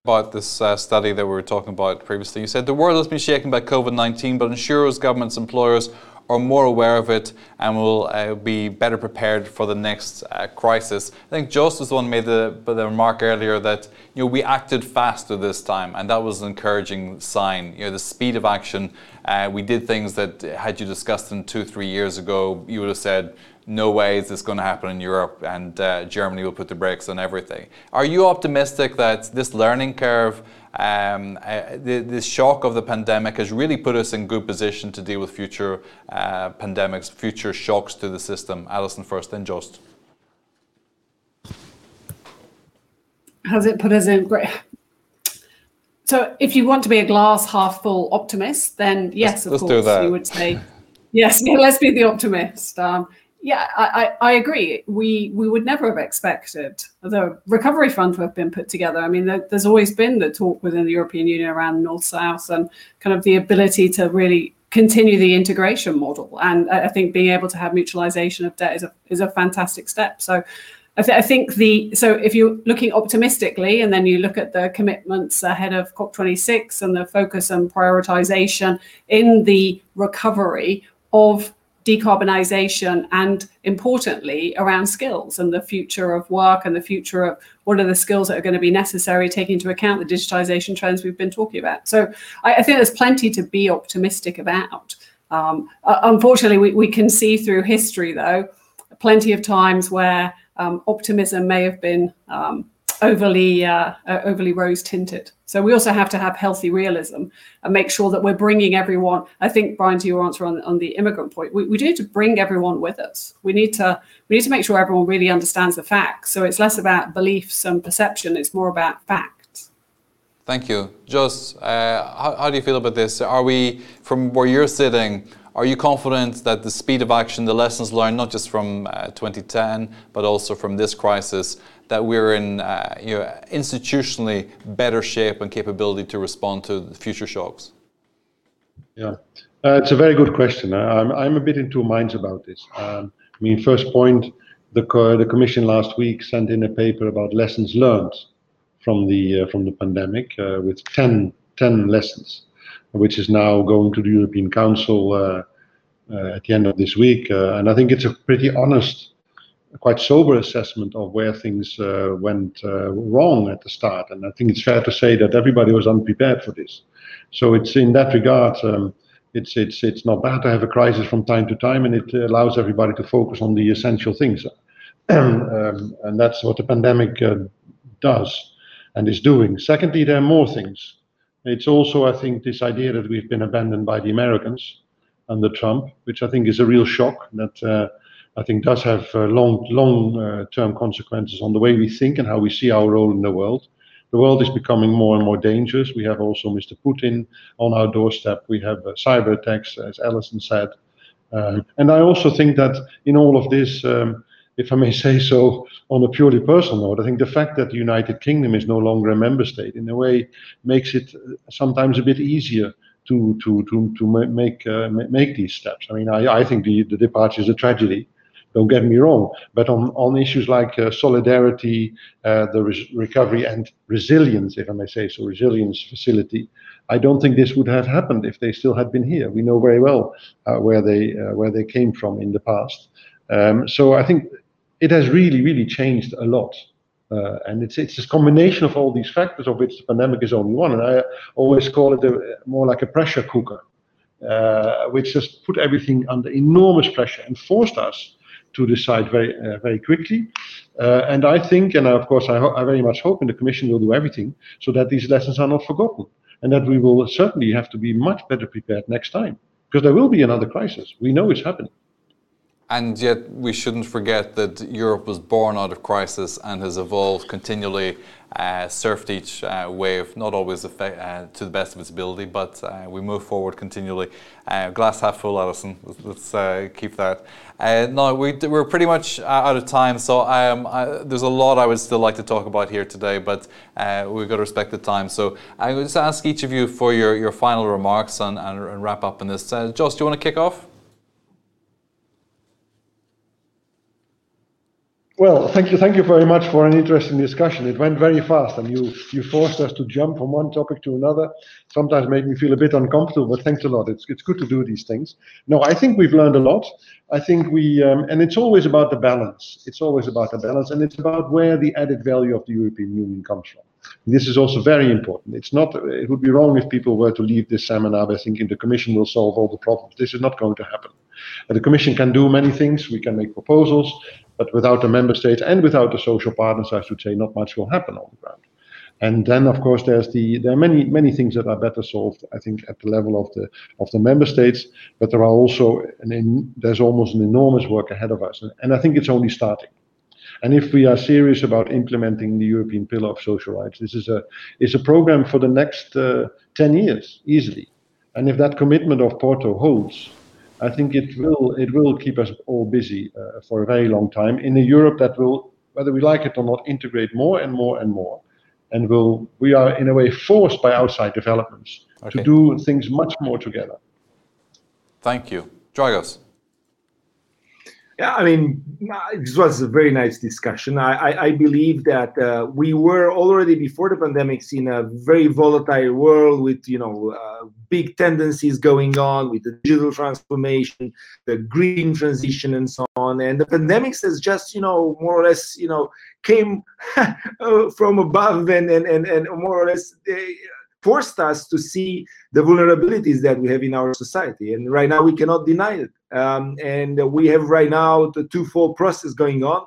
about this uh, study that we were talking about previously. You said the world has been shaken by COVID 19, but insurers, governments, employers are more aware of it and will uh, be better prepared for the next uh, crisis. I think the one made the, the remark earlier that you know we acted faster this time, and that was an encouraging sign. You know the speed of action. Uh, we did things that had you discussed them two, three years ago, you would have said no way is this going to happen in Europe and uh, Germany will put the brakes on everything. Are you optimistic that this learning curve, um, uh, the, the, shock of the pandemic has really put us in good position to deal with future uh, pandemics, future shocks to the system? Alison first, then Joost. Has it put us in great? So, if you want to be a glass half full optimist, then yes, let's, of let's course, you would say <laughs> yes. let's be the optimist. Um, yeah, I, I, agree. We we would never have expected the recovery fund to have been put together. I mean, there, there's always been the talk within the European Union around North South and kind of the ability to really continue the integration model. And I, I think being able to have mutualization of debt is a is a fantastic step. So. I, th- I think the so if you're looking optimistically and then you look at the commitments ahead of COP26 and the focus and prioritization in the recovery of decarbonisation and importantly around skills and the future of work and the future of what are the skills that are going to be necessary taking into account the digitization trends we've been talking about. So i, I think there's plenty to be optimistic about. Um, uh, unfortunately we, we can see through history though plenty of times where um, optimism may have been um, overly uh, uh, overly rose tinted. So we also have to have healthy realism and make sure that we're bringing everyone. I think Brian, to your answer on, on the immigrant point, we, we need to bring everyone with us. We need to we need to make sure everyone really understands the facts. So it's less about beliefs and perception; it's more about facts. Thank you, Joost. Uh, how, how do you feel about this? Are we from where you're sitting? Are you confident that the speed of action, the lessons learned, not just from uh, 2010, but also from this crisis, that we're in uh, you know, institutionally better shape and capability to respond to future shocks? Yeah, uh, it's a very good question. I'm, I'm a bit in two minds about this. Um, I mean, first point, the, co the Commission last week sent in a paper about lessons learned from the uh, from the pandemic uh, with 10, 10 lessons which is now going to the European Council uh, uh, at the end of this week. Uh, and I think it's a pretty honest, quite sober assessment of where things went wrong at the start. And I think it's fair to say that everybody was unprepared for this. So it's in that regard, um, it's it's it's not bad to have a crisis from time to time, and it allows everybody to focus on the essential things, <clears throat> um, and that's what the pandemic uh, does and is doing. Secondly, there are more things. It's also, I think, this idea that we've been abandoned by the Americans under Trump, which I think is a real shock. That uh, I think does have uh, long, long-term uh, consequences on the way we think and how we see our role in the world. The world is becoming more and more dangerous. We have also Mr. Putin on our doorstep. We have uh, cyber attacks, as Alison said. Um, and I also think that in all of this, um, if I may say so, on a purely personal note, I think the fact that the United Kingdom is no longer a member state, in a way, makes it uh, sometimes a bit easier to to to to make uh, make these steps. I mean, I, I think the the departure is a tragedy. Don't get me wrong, but on on issues like uh, solidarity, uh, the recovery and resilience, if I may say so, resilience facility. I don't think this would have happened if they still had been here. We know very well uh, where they uh, where they came from in the past. Um, so I think it has really, really changed a lot. Uh, and it's it's this combination of all these factors, of which the pandemic is only one. And I always call it a, more like a pressure cooker, uh, which just put everything under enormous pressure and forced us to decide very uh, very quickly. Uh, and I think, and of course, I, I very much hope, and the Commission will do everything so that these lessons are not forgotten, and that we will certainly have to be much better prepared next time, because there will be another crisis. We know it's happening. And yet, we shouldn't forget that Europe was born out of crisis and has evolved continually, uh, surfed each uh, wave, not always effect, uh, to the best of its ability, but uh, we move forward continually. Uh, glass half full, Alison. Let's, uh, keep that. no, we, we're pretty much out of time, so um, I, there's a lot I would still like to talk about here today, but we've got to respect the time. So I would just ask each of you for your, your final remarks and, and, and wrap up on this. Uh, do you want to kick off? Well, thank you, thank you very much for an interesting discussion. It went very fast, and you you forced us to jump from one topic to another. Sometimes made me feel a bit uncomfortable, but thanks a lot. It's it's good to do these things. No, I think we've learned a lot. I think we, um, and it's always about the balance. It's always about the balance, and it's about where the added value of the European Union comes from. This is also very important. It's not. It would be wrong if people were to leave this seminar by thinking the Commission will solve all the problems. This is not going to happen. The Commission can do many things. We can make proposals. But without the member states and without the social partners, I should say, not much will happen on the ground. And then, of course, there's the there are many many things that are better solved, I think, at the level of the of the member states. But there are also an in, there's almost an enormous work ahead of us, and, and I think it's only starting. And if we are serious about implementing the European Pillar of Social Rights, this is a is a program for the next uh, ten years easily. And if that commitment of Porto holds, I think it will it will keep us all busy uh, for a very long time in a Europe that will, whether we like it or not, integrate more and more and more, and will we are in a way forced by outside developments okay. to do things much more together. Thank you, Dragos. Yeah, I mean, this was a very nice discussion. I, I, I believe that uh, we were already before the pandemic in a very volatile world with, you know, uh, big tendencies going on with the digital transformation, the green transition, and so on. And the pandemic has just, you know, more or less, you know, came <laughs> uh, from above and, and, and, and more or less forced us to see the vulnerabilities that we have in our society. And right now we cannot deny it. Um, and we have right now the two-fold process going on.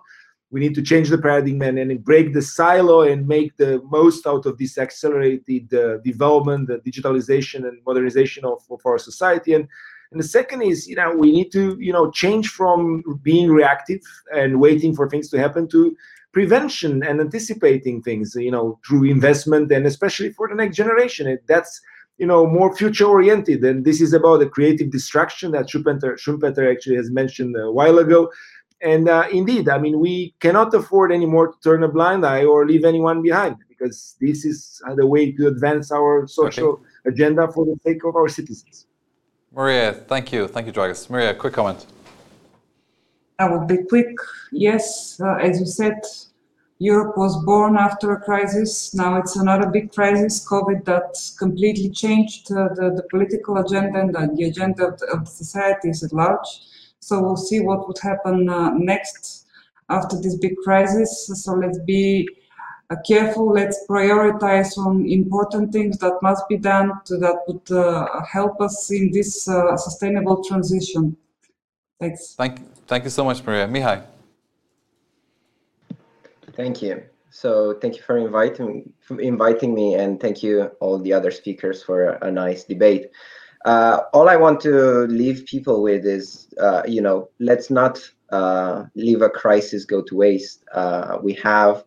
we need to change the paradigm and, and break the silo and make the most out of this accelerated uh, development, the digitalization and modernization of, of our society. And, and the second is, you know, we need to, you know, change from being reactive and waiting for things to happen to prevention and anticipating things, you know, through investment and especially for the next generation. That's you know more future oriented and this is about the creative destruction that Schumpeter, Schumpeter actually has mentioned a while ago and uh, indeed, I mean, we cannot afford anymore to turn a blind eye or leave anyone behind because this is the way to advance our social okay. agenda for the sake of our citizens. Maria, thank you. Thank you, Dragos. Maria, quick comment. I will be quick. Yes, uh, as you said, Europe was born after a crisis. Now it's another big crisis, COVID, that completely changed uh, the, the political agenda and the, the agenda of the, of societies at large. So we'll see what would happen uh, next after this big crisis. So let's be uh, careful. Let's prioritize on important things that must be done to, that would uh, help us in this uh, sustainable transition. Thanks. Thank, thank you so much, Maria. Mihai. Thank you. So thank you for inviting for inviting me, and thank you all the other speakers for a nice debate uh, all I want to leave people with is, uh, you know, let's not uh, leave a crisis go to waste. Uh, we have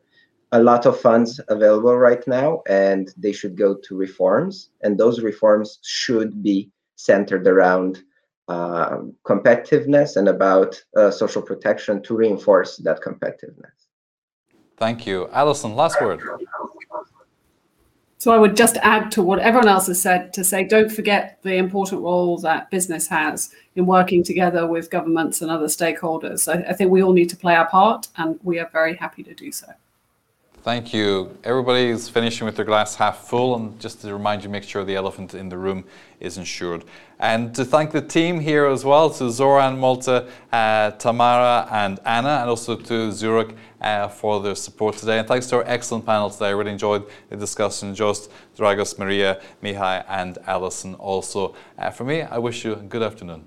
a lot of funds available right now, and they should go to reforms, and those reforms should be centered around uh, competitiveness and about uh, social protection to reinforce that competitiveness. Thank you. Alison, last word. So I would just add to what everyone else has said to say, don't forget the important role that business has in working together with governments and other stakeholders. I, I think we all need to play our part, and we are very happy to do so. Thank you. Everybody's finishing with their glass half full, and just to remind you, make sure the elephant in the room is insured. And to thank the team here as well, to Zoran, Malta, uh, Tamara, and Anna, and also to Zurich uh, for their support today. And thanks to our excellent panel today. I really enjoyed the discussion. Joost Dragos, Maria, Mihai, and Alison also. Uh, for me, I wish you a good afternoon.